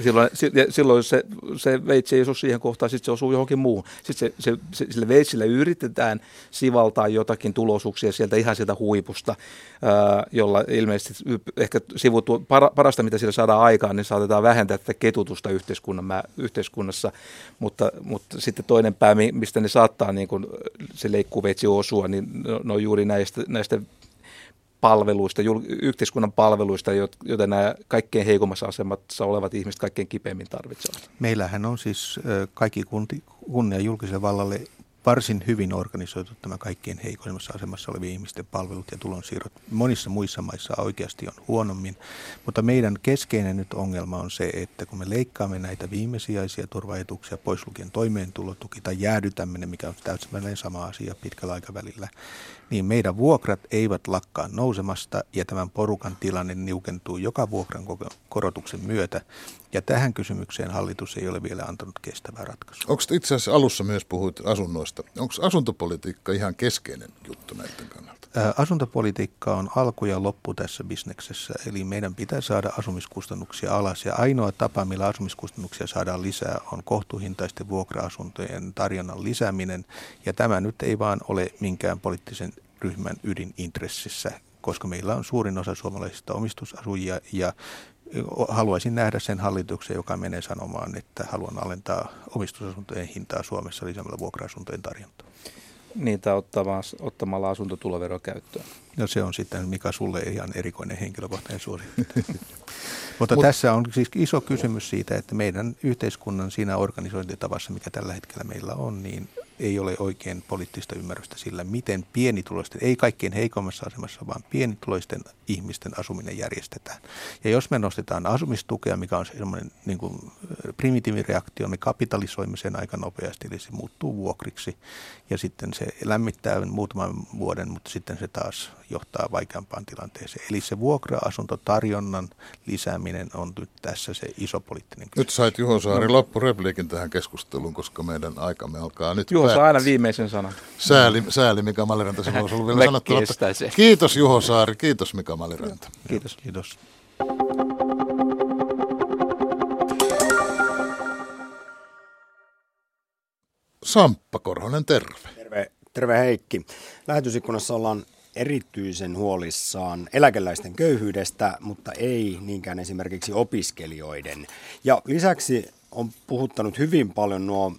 Silloin, silloin se, se veitsi ei osu siihen kohtaan, sitten se osuu johonkin muuhun. Sitten se, se, sille veitsillä yritetään sivaltaa jotakin tulosuuksia sieltä ihan sieltä huipusta, ää, jolla ilmeisesti ehkä sivutu, para, parasta, mitä sillä saadaan aikaan, niin saatetaan vähentää tätä ketutusta yhteiskunnan, mä, yhteiskunnassa. Mutta, mutta sitten toinen pää, mistä ne saattaa niin kun se leikkuveitsi osua, niin ne no on juuri näistä, näistä palveluista, yhteiskunnan palveluista, joita nämä kaikkein heikommassa asemassa olevat ihmiset kaikkein kipeimmin tarvitsevat. Meillähän on siis kaikki kunnia julkiselle vallalle varsin hyvin organisoitu tämä kaikkien heikoimmassa asemassa olevien ihmisten palvelut ja tulonsiirrot. Monissa muissa maissa oikeasti on huonommin, mutta meidän keskeinen nyt ongelma on se, että kun me leikkaamme näitä viimesijaisia turvaetuksia pois lukien toimeentulotuki tai jäädytämme ne, mikä on täysin sama asia pitkällä aikavälillä, niin meidän vuokrat eivät lakkaa nousemasta ja tämän porukan tilanne niukentuu joka vuokran korotuksen myötä. Ja tähän kysymykseen hallitus ei ole vielä antanut kestävää ratkaisua. Onko itse asiassa alussa myös puhuit asunnoista? Onko asuntopolitiikka ihan keskeinen juttu näiden kannalta? Asuntopolitiikka on alku ja loppu tässä bisneksessä, eli meidän pitää saada asumiskustannuksia alas. Ja ainoa tapa, millä asumiskustannuksia saadaan lisää, on kohtuuhintaisten vuokra-asuntojen tarjonnan lisääminen. Ja tämä nyt ei vaan ole minkään poliittisen ryhmän ydinintressissä, koska meillä on suurin osa suomalaisista omistusasujia ja haluaisin nähdä sen hallituksen, joka menee sanomaan, että haluan alentaa omistusasuntojen hintaa Suomessa lisäämällä vuokra-asuntojen tarjontaa. Niitä ottamalla asuntotulovero käyttöön. No se on sitten, mikä sulle ihan erikoinen henkilökohtainen suosikki. Mutta Mut, tässä on siis iso kysymys siitä, että meidän yhteiskunnan siinä organisointitavassa, mikä tällä hetkellä meillä on, niin ei ole oikein poliittista ymmärrystä sillä, miten pienituloisten, ei kaikkein heikommassa asemassa, vaan pienituloisten ihmisten asuminen järjestetään. Ja jos me nostetaan asumistukea, mikä on semmoinen niin kuin primitiivireaktio, me kapitalisoimme sen aika nopeasti, eli se muuttuu vuokriksi ja sitten se lämmittää muutaman vuoden, mutta sitten se taas johtaa vaikeampaan tilanteeseen. Eli se vuokra-asuntotarjonnan lisääminen on nyt tässä se iso poliittinen kysymys. Nyt sait Juho Saari no. loppurepliikin tähän keskusteluun, koska meidän aikamme alkaa nyt Juho saa aina viimeisen sanan. Sääli, sääli Mika Maliranta, se olisi ollut vielä sanottava. Kiitos Juho Saari, kiitos Mika Maliranta. Kiitos. Kiitos. Samppa Korhonen, terve. Terve, terve Heikki. Lähetysikkunassa ollaan erityisen huolissaan eläkeläisten köyhyydestä, mutta ei niinkään esimerkiksi opiskelijoiden. Ja lisäksi on puhuttanut hyvin paljon nuo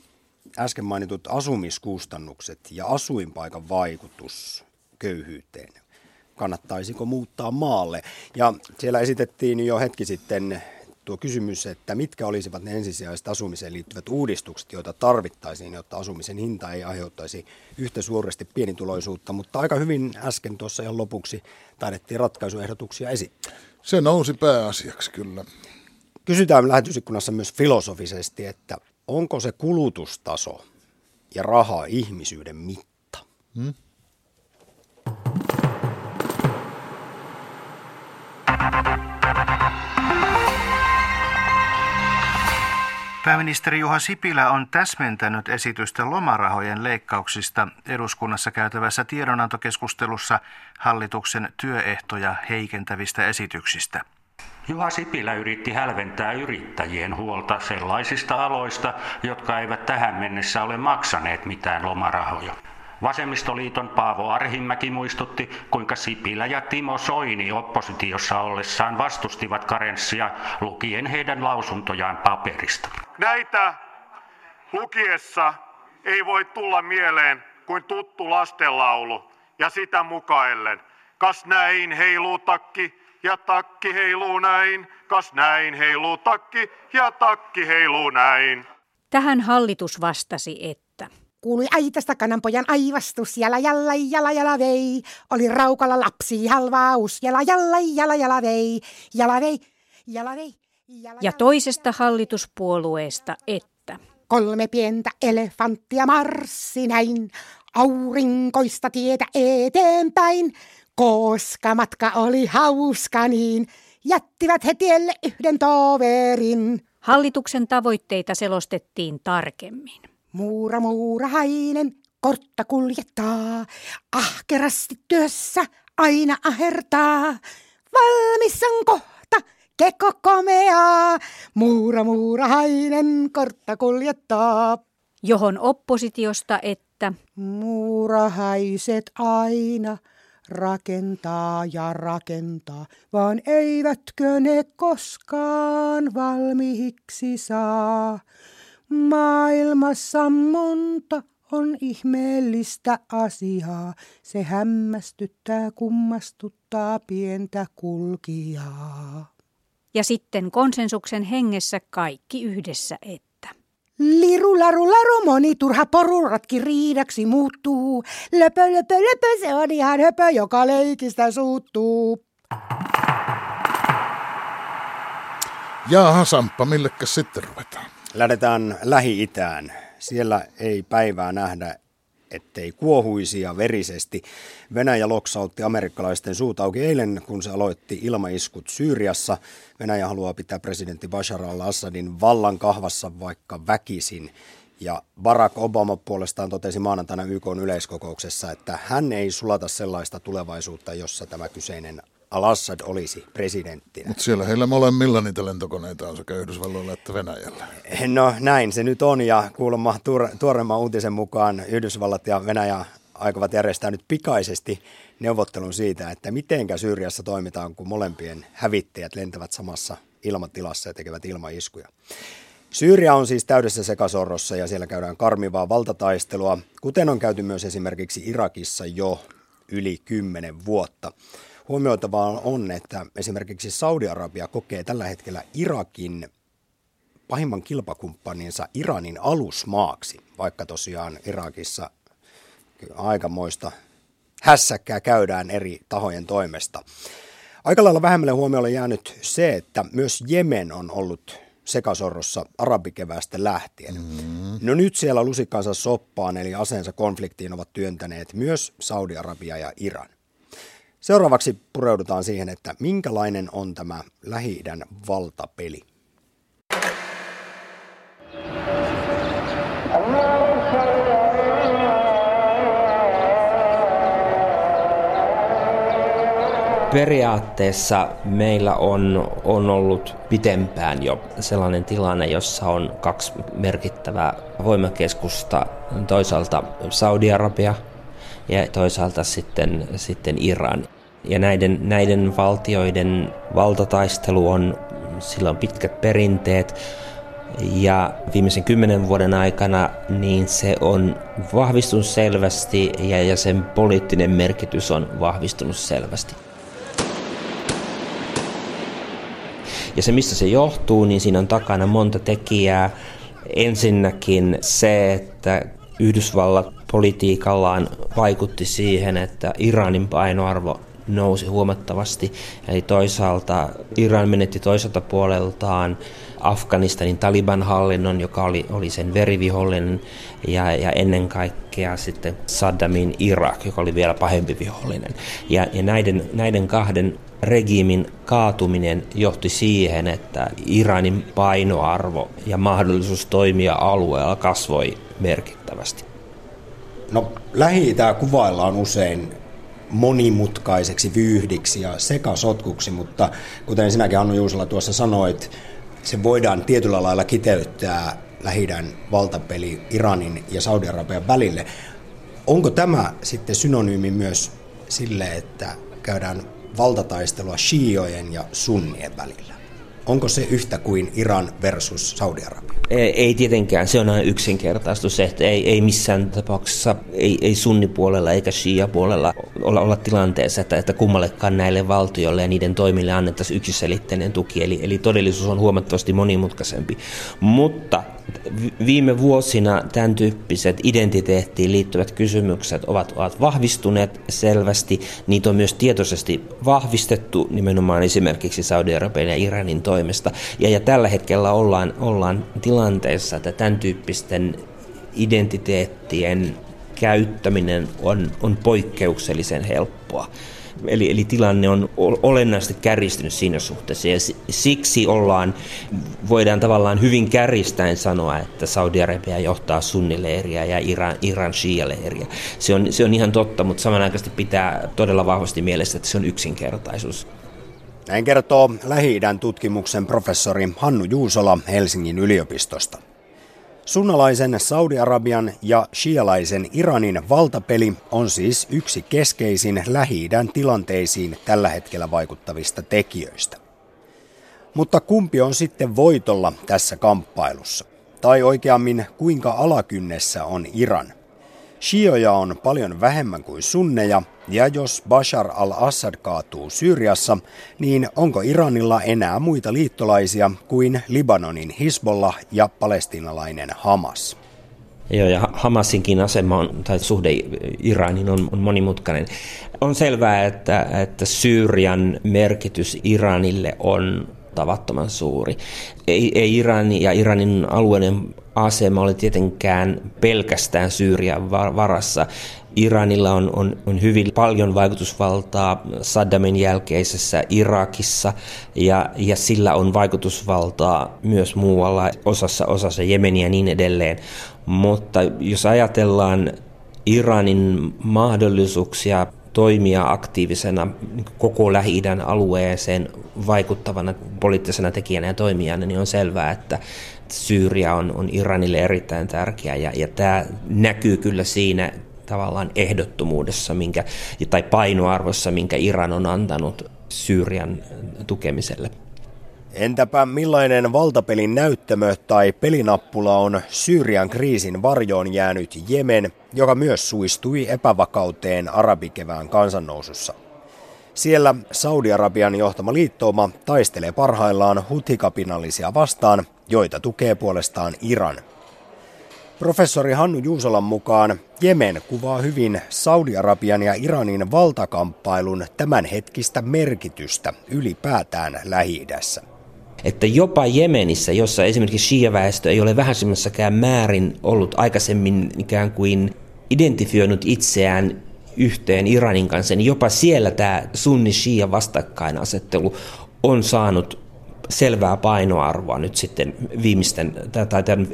äsken mainitut asumiskustannukset ja asuinpaikan vaikutus köyhyyteen. Kannattaisiko muuttaa maalle? Ja siellä esitettiin jo hetki sitten tuo kysymys, että mitkä olisivat ne ensisijaiset asumiseen liittyvät uudistukset, joita tarvittaisiin, jotta asumisen hinta ei aiheuttaisi yhtä suuresti pienituloisuutta, mutta aika hyvin äsken tuossa ihan lopuksi taidettiin ratkaisuehdotuksia esittää. Se nousi pääasiaksi kyllä. Kysytään lähetysikkunassa myös filosofisesti, että onko se kulutustaso ja raha ihmisyyden mitta? Hmm? Pääministeri Juha Sipilä on täsmentänyt esitystä lomarahojen leikkauksista eduskunnassa käytävässä tiedonantokeskustelussa hallituksen työehtoja heikentävistä esityksistä. Juha Sipilä yritti hälventää yrittäjien huolta sellaisista aloista, jotka eivät tähän mennessä ole maksaneet mitään lomarahoja. Vasemmistoliiton Paavo Arhimäki muistutti, kuinka Sipilä ja Timo Soini oppositiossa ollessaan vastustivat karenssia lukien heidän lausuntojaan paperista. Näitä lukiessa ei voi tulla mieleen kuin tuttu lastenlaulu ja sitä mukaillen. Kas näin heiluu takki ja takki heiluu näin, kas näin heiluu takki ja takki heiluu näin. Tähän hallitus vastasi, että Kuului aitasta kananpojan aivastus, jala jalla jala jala vei. Oli raukalla lapsi halvaus, jala jalla jala jala vei, jala vei, jala vei. Jala, ja toisesta hallituspuolueesta, että kolme pientä elefanttia marssi näin, aurinkoista tietä eteenpäin, koska matka oli hauska niin, jättivät he tielle yhden toverin. Hallituksen tavoitteita selostettiin tarkemmin. Muura muurahainen kortta kuljettaa, ahkerasti työssä aina ahertaa. Valmis on kohta, keko komeaa, muura muurahainen kortta kuljettaa. Johon oppositiosta että muurahaiset aina rakentaa ja rakentaa, vaan eivätkö ne koskaan valmiiksi saa. Maailmassa monta on ihmeellistä asiaa. Se hämmästyttää, kummastuttaa pientä kulkijaa. Ja sitten konsensuksen hengessä kaikki yhdessä että. Liru, laru, laru, moni turha poruratki riidaksi muuttuu. Löpö, löpö, löpö, se on ihan höpö, joka leikistä suuttuu. Jaaha Samppa, millekäs sitten ruvetaan? Lähdetään Lähi-Itään. Siellä ei päivää nähdä, ettei kuohuisi ja verisesti. Venäjä loksautti amerikkalaisten suut auki eilen, kun se aloitti ilmaiskut Syyriassa. Venäjä haluaa pitää presidentti Bashar al-Assadin vallan kahvassa vaikka väkisin. Ja Barack Obama puolestaan totesi maanantaina YK yleiskokouksessa, että hän ei sulata sellaista tulevaisuutta, jossa tämä kyseinen Al-Assad olisi presidenttinä. Mutta siellä heillä molemmilla niitä lentokoneita on sekä Yhdysvalloilla että Venäjällä. No näin se nyt on ja kuulemma tuoreemman uutisen mukaan Yhdysvallat ja Venäjä aikovat järjestää nyt pikaisesti neuvottelun siitä, että mitenkä Syyriassa toimitaan, kun molempien hävittäjät lentävät samassa ilmatilassa ja tekevät ilmaiskuja. Syyria on siis täydessä sekasorrossa ja siellä käydään karmivaa valtataistelua, kuten on käyty myös esimerkiksi Irakissa jo yli kymmenen vuotta. Huomioitavaa on, että esimerkiksi Saudi-Arabia kokee tällä hetkellä Irakin pahimman kilpakumppaninsa Iranin alusmaaksi, vaikka tosiaan Irakissa aikamoista hässäkkää käydään eri tahojen toimesta. Aika lailla vähemmälle huomiolle jäänyt se, että myös Jemen on ollut sekasorrossa arabikevästä lähtien. Mm. No nyt siellä lusikkansa soppaan eli aseensa konfliktiin ovat työntäneet myös Saudi-Arabia ja Iran. Seuraavaksi pureudutaan siihen, että minkälainen on tämä lähi valtapeli. Periaatteessa meillä on, on ollut pitempään jo sellainen tilanne, jossa on kaksi merkittävää voimakeskusta. Toisaalta Saudi-Arabia ja toisaalta sitten, sitten Iran. Ja näiden, näiden valtioiden valtataistelu on, sillä on pitkät perinteet, ja viimeisen kymmenen vuoden aikana niin se on vahvistunut selvästi ja, ja sen poliittinen merkitys on vahvistunut selvästi. Ja se, mistä se johtuu, niin siinä on takana monta tekijää. Ensinnäkin se, että Yhdysvallat politiikallaan vaikutti siihen, että Iranin painoarvo nousi huomattavasti. Eli toisaalta Iran menetti toiselta puoleltaan Afganistanin Taliban-hallinnon, joka oli, oli sen verivihollinen, ja, ja ennen kaikkea sitten Saddamin Irak, joka oli vielä pahempi vihollinen. Ja, ja näiden, näiden kahden regiimin kaatuminen johti siihen, että Iranin painoarvo ja mahdollisuus toimia alueella kasvoi merkittävästi. No, lähi kuvaillaan usein monimutkaiseksi vyyhdiksi ja sekasotkuksi, mutta kuten sinäkin Hannu Juusala tuossa sanoit, se voidaan tietyllä lailla kiteyttää lähi valtapeli Iranin ja Saudi-Arabian välille. Onko tämä sitten synonyymi myös sille, että käydään valtataistelua shiojen ja sunnien välillä? Onko se yhtä kuin Iran versus Saudi-Arabia? Ei, ei tietenkään, se on aina yksinkertaistus, että ei, ei missään tapauksessa, ei, ei sunnipuolella eikä shia-puolella olla, olla tilanteessa, että, että kummallekaan näille valtioille ja niiden toimille annettaisiin yksiselitteinen tuki, eli, eli todellisuus on huomattavasti monimutkaisempi. Mutta viime vuosina tämän tyyppiset identiteettiin liittyvät kysymykset ovat, ovat vahvistuneet selvästi. Niitä on myös tietoisesti vahvistettu nimenomaan esimerkiksi Saudi-Arabian ja Iranin toimesta. Ja, ja tällä hetkellä ollaan, ollaan tilanteessa, että tämän tyyppisten identiteettien käyttäminen on, on poikkeuksellisen helppoa. Eli, eli tilanne on olennaisesti kärjistynyt siinä suhteessa ja siksi ollaan, voidaan tavallaan hyvin kärjistäen sanoa, että Saudi-Arabia johtaa sunnileiriä ja Iran, Iran shia-leiriä. Se on, se on ihan totta, mutta samanaikaisesti pitää todella vahvasti mielessä, että se on yksinkertaisuus. Näin kertoo lähi tutkimuksen professori Hannu Juusola Helsingin yliopistosta. Sunnalaisen Saudi-Arabian ja shialaisen Iranin valtapeli on siis yksi keskeisin lähi tilanteisiin tällä hetkellä vaikuttavista tekijöistä. Mutta kumpi on sitten voitolla tässä kamppailussa? Tai oikeammin, kuinka alakynnessä on Iran – Shioja on paljon vähemmän kuin sunneja, ja jos Bashar al-Assad kaatuu Syyriassa, niin onko Iranilla enää muita liittolaisia kuin Libanonin Hisbollah ja palestinalainen Hamas? Joo, ja Hamasinkin asema on, tai suhde Iranin on, on monimutkainen. On selvää, että, että Syyrian merkitys Iranille on tavattoman suuri. Ei, ei Iran ja Iranin alueiden asema ole tietenkään pelkästään Syyrian varassa. Iranilla on, on, on hyvin paljon vaikutusvaltaa Saddamin jälkeisessä Irakissa ja, ja sillä on vaikutusvaltaa myös muualla osassa, osassa Jemeniä ja niin edelleen. Mutta jos ajatellaan Iranin mahdollisuuksia toimia aktiivisena koko lähi alueeseen vaikuttavana poliittisena tekijänä ja toimijana, niin on selvää, että Syyria on, on Iranille erittäin tärkeä ja, ja tämä näkyy kyllä siinä tavallaan ehdottomuudessa minkä, tai painoarvossa, minkä Iran on antanut Syyrian tukemiselle. Entäpä millainen valtapelin näyttämö tai pelinappula on Syyrian kriisin varjoon jäänyt Jemen, joka myös suistui epävakauteen arabikevään kansannousussa? Siellä Saudi-Arabian johtama liittouma taistelee parhaillaan hutikapinallisia vastaan, joita tukee puolestaan Iran. Professori Hannu Juusolan mukaan Jemen kuvaa hyvin Saudi-Arabian ja Iranin valtakamppailun tämänhetkistä merkitystä ylipäätään lähi. Että jopa Jemenissä, jossa esimerkiksi shia-väestö ei ole vähäisemmässäkään määrin ollut aikaisemmin ikään kuin identifioinut itseään yhteen Iranin kanssa, niin jopa siellä tämä sunni-shia vastakkainasettelu on saanut selvää painoarvoa nyt sitten viimeisten, tai tämän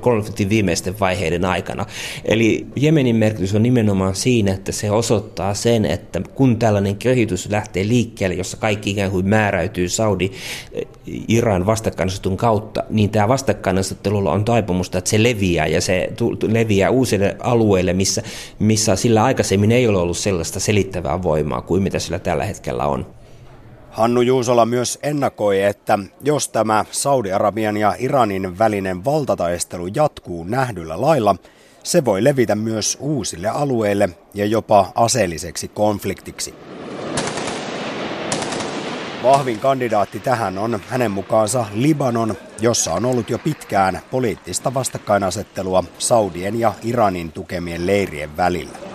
konfliktin viimeisten vaiheiden aikana. Eli Jemenin merkitys on nimenomaan siinä, että se osoittaa sen, että kun tällainen kehitys lähtee liikkeelle, jossa kaikki ikään kuin määräytyy Saudi-Iran vastakkainasettelun kautta, niin tämä vastakkainasettelulla on taipumusta, että se leviää ja se leviää uusille alueille, missä, missä sillä aikaisemmin ei ole ollut sellaista selittävää voimaa kuin mitä sillä tällä hetkellä on. Hannu Juusola myös ennakoi, että jos tämä Saudi-Arabian ja Iranin välinen valtataistelu jatkuu nähdyllä lailla, se voi levitä myös uusille alueille ja jopa aseelliseksi konfliktiksi. Vahvin kandidaatti tähän on hänen mukaansa Libanon, jossa on ollut jo pitkään poliittista vastakkainasettelua Saudien ja Iranin tukemien leirien välillä.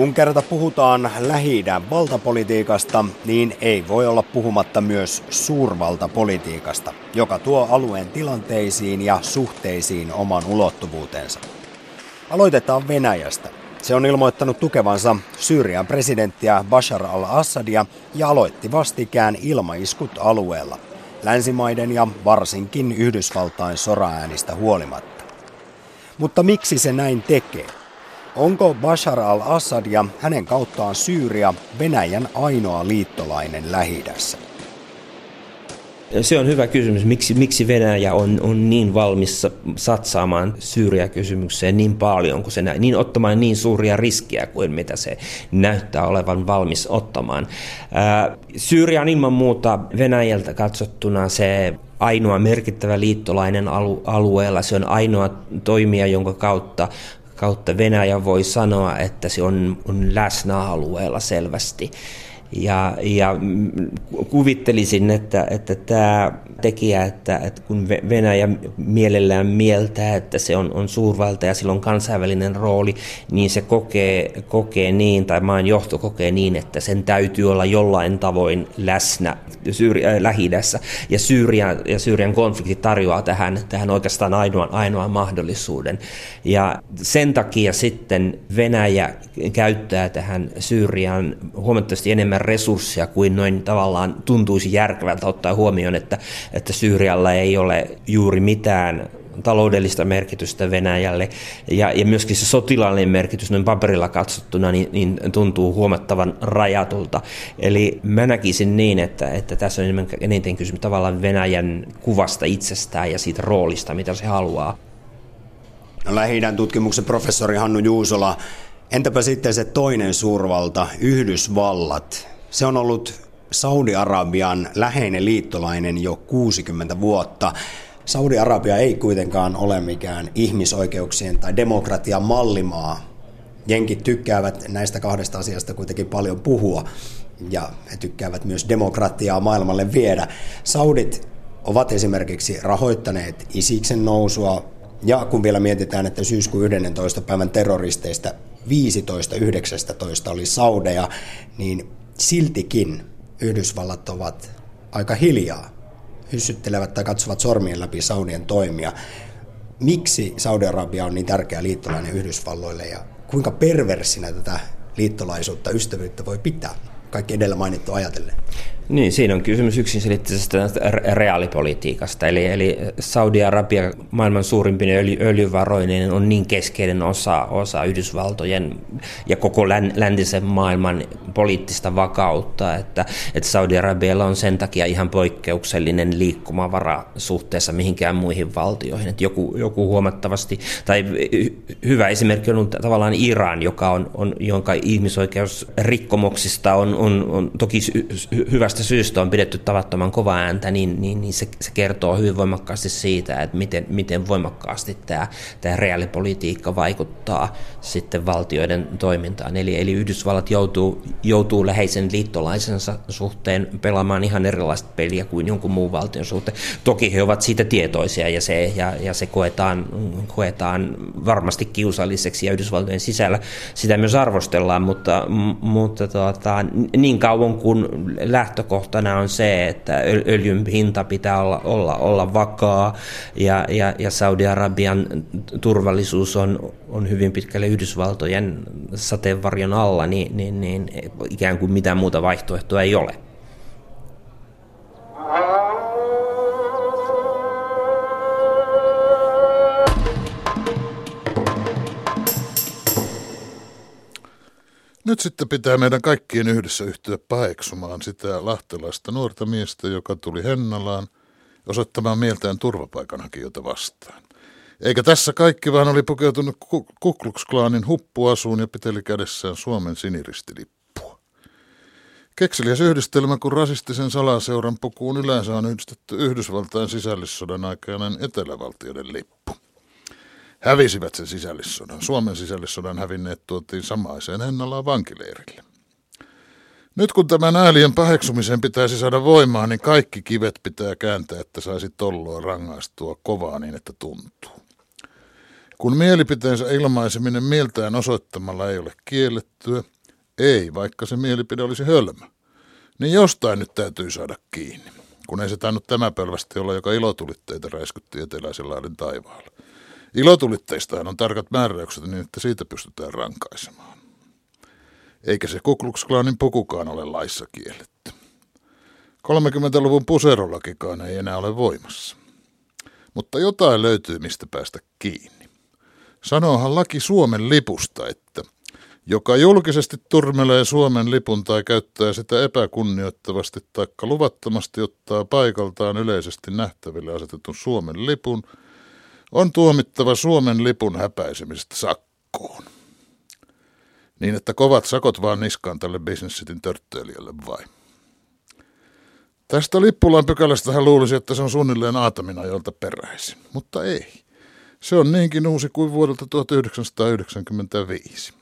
Kun kerta puhutaan lähi valtapolitiikasta, niin ei voi olla puhumatta myös suurvaltapolitiikasta, joka tuo alueen tilanteisiin ja suhteisiin oman ulottuvuutensa. Aloitetaan Venäjästä. Se on ilmoittanut tukevansa Syyrian presidenttiä Bashar al-Assadia ja aloitti vastikään ilmaiskut alueella, länsimaiden ja varsinkin Yhdysvaltain soraäänistä huolimatta. Mutta miksi se näin tekee? Onko Bashar al-Assad ja hänen kauttaan Syyria Venäjän ainoa liittolainen lähi se on hyvä kysymys. Miksi, miksi Venäjä on, on niin valmis satsaamaan Syyriä-kysymykseen niin paljon, kun se nä- niin ottamaan niin suuria riskiä kuin mitä se näyttää olevan valmis ottamaan. Syyria on ilman muuta Venäjältä katsottuna se ainoa merkittävä liittolainen alu- alueella. Se on ainoa toimija, jonka kautta kautta Venäjä voi sanoa, että se on, on läsnä alueella selvästi. Ja, ja kuvittelisin, että, että tämä tekijä, että, että kun Venäjä mielellään mieltää, että se on, on suurvalta ja sillä on kansainvälinen rooli, niin se kokee, kokee niin, tai maan johto kokee niin, että sen täytyy olla jollain tavoin läsnä Syyri, äh, lähi Ja Syyrian, ja Syyrian konflikti tarjoaa tähän, tähän oikeastaan ainoan, ainoan mahdollisuuden. Ja sen takia sitten Venäjä käyttää tähän Syyriaan huomattavasti enemmän resursseja kuin noin tavallaan tuntuisi järkevältä ottaa huomioon, että, että Syyrialla ei ole juuri mitään taloudellista merkitystä Venäjälle ja, ja myöskin se sotilaallinen merkitys noin paperilla katsottuna niin, niin tuntuu huomattavan rajatulta. Eli mä näkisin niin, että, että tässä on eniten kysymys tavallaan Venäjän kuvasta itsestään ja siitä roolista, mitä se haluaa. No, lähi tutkimuksen professori Hannu Juusola, entäpä sitten se toinen suurvalta, Yhdysvallat? Se on ollut Saudi-Arabian läheinen liittolainen jo 60 vuotta. Saudi-Arabia ei kuitenkaan ole mikään ihmisoikeuksien tai demokratian mallimaa. Jenkit tykkäävät näistä kahdesta asiasta kuitenkin paljon puhua ja he tykkäävät myös demokratiaa maailmalle viedä. Saudit ovat esimerkiksi rahoittaneet Isiksen nousua ja kun vielä mietitään, että syyskuun 11. päivän terroristeista 15-19 oli Saudeja, niin siltikin Yhdysvallat ovat aika hiljaa hyssyttelevät tai katsovat sormien läpi Saudien toimia. Miksi Saudi-Arabia on niin tärkeä liittolainen Yhdysvalloille ja kuinka perversinä tätä liittolaisuutta, ystävyyttä voi pitää? Kaikki edellä mainittu ajatellen. Niin, siinä on kysymys yksiselitteisestä reaalipolitiikasta. Eli, eli Saudi-Arabia maailman suurimpien öljy, öljyvaroinen on niin keskeinen osa, osa Yhdysvaltojen ja koko läntisen maailman poliittista vakautta, että, että Saudi-Arabialla on sen takia ihan poikkeuksellinen liikkumavara suhteessa mihinkään muihin valtioihin. Että joku, joku huomattavasti, tai hyvä esimerkki on tavallaan Iran, joka on, on jonka ihmisoikeusrikkomuksista on, on, on toki hyvästä tästä syystä on pidetty tavattoman kova ääntä, niin, niin, niin se, se kertoo hyvin voimakkaasti siitä, että miten, miten voimakkaasti tämä, tämä reaalipolitiikka vaikuttaa sitten valtioiden toimintaan. Eli, eli Yhdysvallat joutuu, joutuu läheisen liittolaisensa suhteen pelaamaan ihan erilaista peliä kuin jonkun muun valtion suhteen. Toki he ovat siitä tietoisia ja se, ja, ja se koetaan, koetaan varmasti kiusalliseksi ja Yhdysvaltojen sisällä sitä myös arvostellaan, mutta, mutta tuota, niin kauan kuin lähtö lähtökohtana on se, että öljyn hinta pitää olla, olla, olla vakaa ja, ja, ja Saudi-Arabian turvallisuus on, on hyvin pitkälle Yhdysvaltojen sateenvarjon alla, niin, niin, niin ikään kuin mitään muuta vaihtoehtoa ei ole. Nyt sitten pitää meidän kaikkien yhdessä yhtyä paheksumaan sitä lahtelaista nuorta miestä, joka tuli Hennalaan osoittamaan mieltään turvapaikanhakijoita vastaan. Eikä tässä kaikki, vaan oli pukeutunut Kuklux huppuasuun ja piteli kädessään Suomen siniristilippua. Kekseliäs yhdistelmä, kun rasistisen salaseuran pukuun yleensä on yhdistetty Yhdysvaltain sisällissodan aikainen etelävaltioiden lippu. Hävisivät sen sisällissodan. Suomen sisällissodan hävinneet tuotiin samaiseen Hennalaan vankileirille. Nyt kun tämän äälien paheksumiseen pitäisi saada voimaa, niin kaikki kivet pitää kääntää, että saisi tolloa rangaistua kovaa niin, että tuntuu. Kun mielipiteensä ilmaiseminen mieltään osoittamalla ei ole kiellettyä, ei, vaikka se mielipide olisi hölmö, niin jostain nyt täytyy saada kiinni, kun ei se tainnut tämä pölvästi olla, joka ilotulitteita räiskytti eteläisen laaden taivaalla. Ilotulitteistahan on tarkat määräykset niin, että siitä pystytään rankaisemaan. Eikä se Kukluksklaanin pukukaan ole laissa kielletty. 30-luvun puserolakikaan ei enää ole voimassa. Mutta jotain löytyy, mistä päästä kiinni. Sanoohan laki Suomen lipusta, että joka julkisesti turmelee Suomen lipun tai käyttää sitä epäkunnioittavasti tai luvattomasti ottaa paikaltaan yleisesti nähtäville asetetun Suomen lipun, on tuomittava Suomen lipun häpäisemisestä sakkoon. Niin, että kovat sakot vaan niskaan tälle bisnessitin törttöilijälle vai? Tästä lippulan pykälästä hän luulisi, että se on suunnilleen Aatamina jolta peräisin, mutta ei. Se on niinkin uusi kuin vuodelta 1995.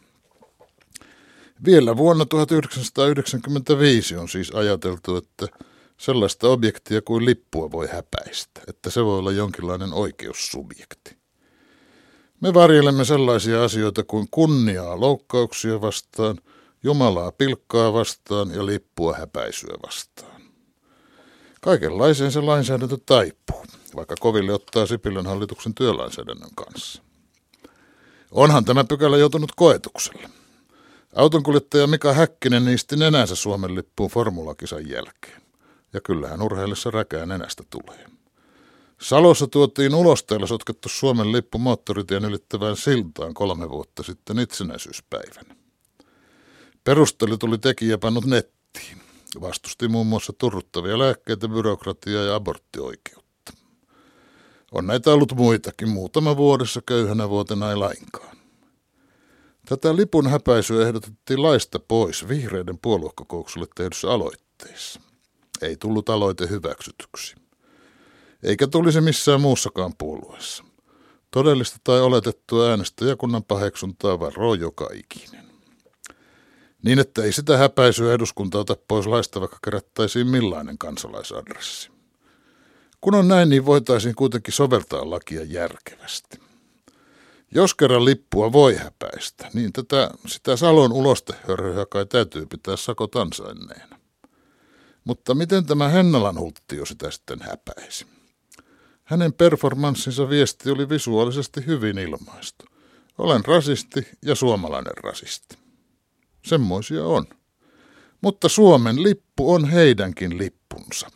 Vielä vuonna 1995 on siis ajateltu, että sellaista objektia kuin lippua voi häpäistä, että se voi olla jonkinlainen oikeussubjekti. Me varjelemme sellaisia asioita kuin kunniaa loukkauksia vastaan, Jumalaa pilkkaa vastaan ja lippua häpäisyä vastaan. Kaikenlaiseen se lainsäädäntö taipuu, vaikka koville ottaa Sipilän hallituksen työlainsäädännön kanssa. Onhan tämä pykälä joutunut koetukselle. Autonkuljettaja Mika Häkkinen niisti nenänsä Suomen lippuun formulakisan jälkeen. Ja kyllähän urheilissa räkää nenästä tulee. Salossa tuotiin ulosteella sotkettu Suomen lippu moottoritien ylittävään siltaan kolme vuotta sitten itsenäisyyspäivänä. Perustelu tuli tekijä pannut nettiin. Vastusti muun muassa turruttavia lääkkeitä, byrokratiaa ja aborttioikeutta. On näitä ollut muitakin, muutama vuodessa köyhänä vuotena ei lainkaan. Tätä lipun häpäisyä ehdotettiin laista pois vihreiden puoluekokoukselle tehdyssä aloitteessa. Ei tullut aloite hyväksytyksi. Eikä tulisi missään muussakaan puolueessa. Todellista tai oletettua äänestäjäkunnan paheksuntaa varoo joka ikinen. Niin, että ei sitä häpäisyä eduskunta ota pois laista, vaikka kerättäisiin millainen kansalaisadressi. Kun on näin, niin voitaisiin kuitenkin soveltaa lakia järkevästi. Jos kerran lippua voi häpäistä, niin tätä, sitä Salon ulostehörhyä kai täytyy pitää sakot ansainneena. Mutta miten tämä Hennalan hulttio sitä sitten häpäisi? Hänen performanssinsa viesti oli visuaalisesti hyvin ilmaistu. Olen rasisti ja suomalainen rasisti. Semmoisia on. Mutta Suomen lippu on heidänkin lippunsa.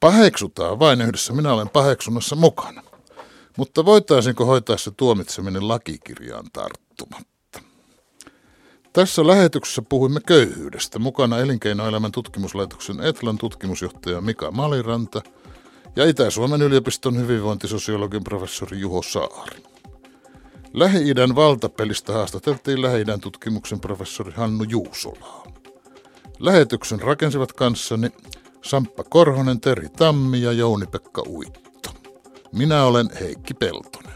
Paheksutaan vain yhdessä, minä olen paheksunnassa mukana. Mutta voitaisiinko hoitaa se tuomitseminen lakikirjaan tarttumatta? Tässä lähetyksessä puhuimme köyhyydestä. Mukana Elinkeinoelämän tutkimuslaitoksen Etlan tutkimusjohtaja Mika Maliranta ja Itä-Suomen yliopiston hyvinvointisosiologin professori Juho Saari. Lähi-idän valtapelistä haastateltiin Lähi-idän tutkimuksen professori Hannu Juusolaa. Lähetyksen rakensivat kanssani Samppa Korhonen, Teri Tammi ja Jouni-Pekka Uitto. Minä olen Heikki Pelto.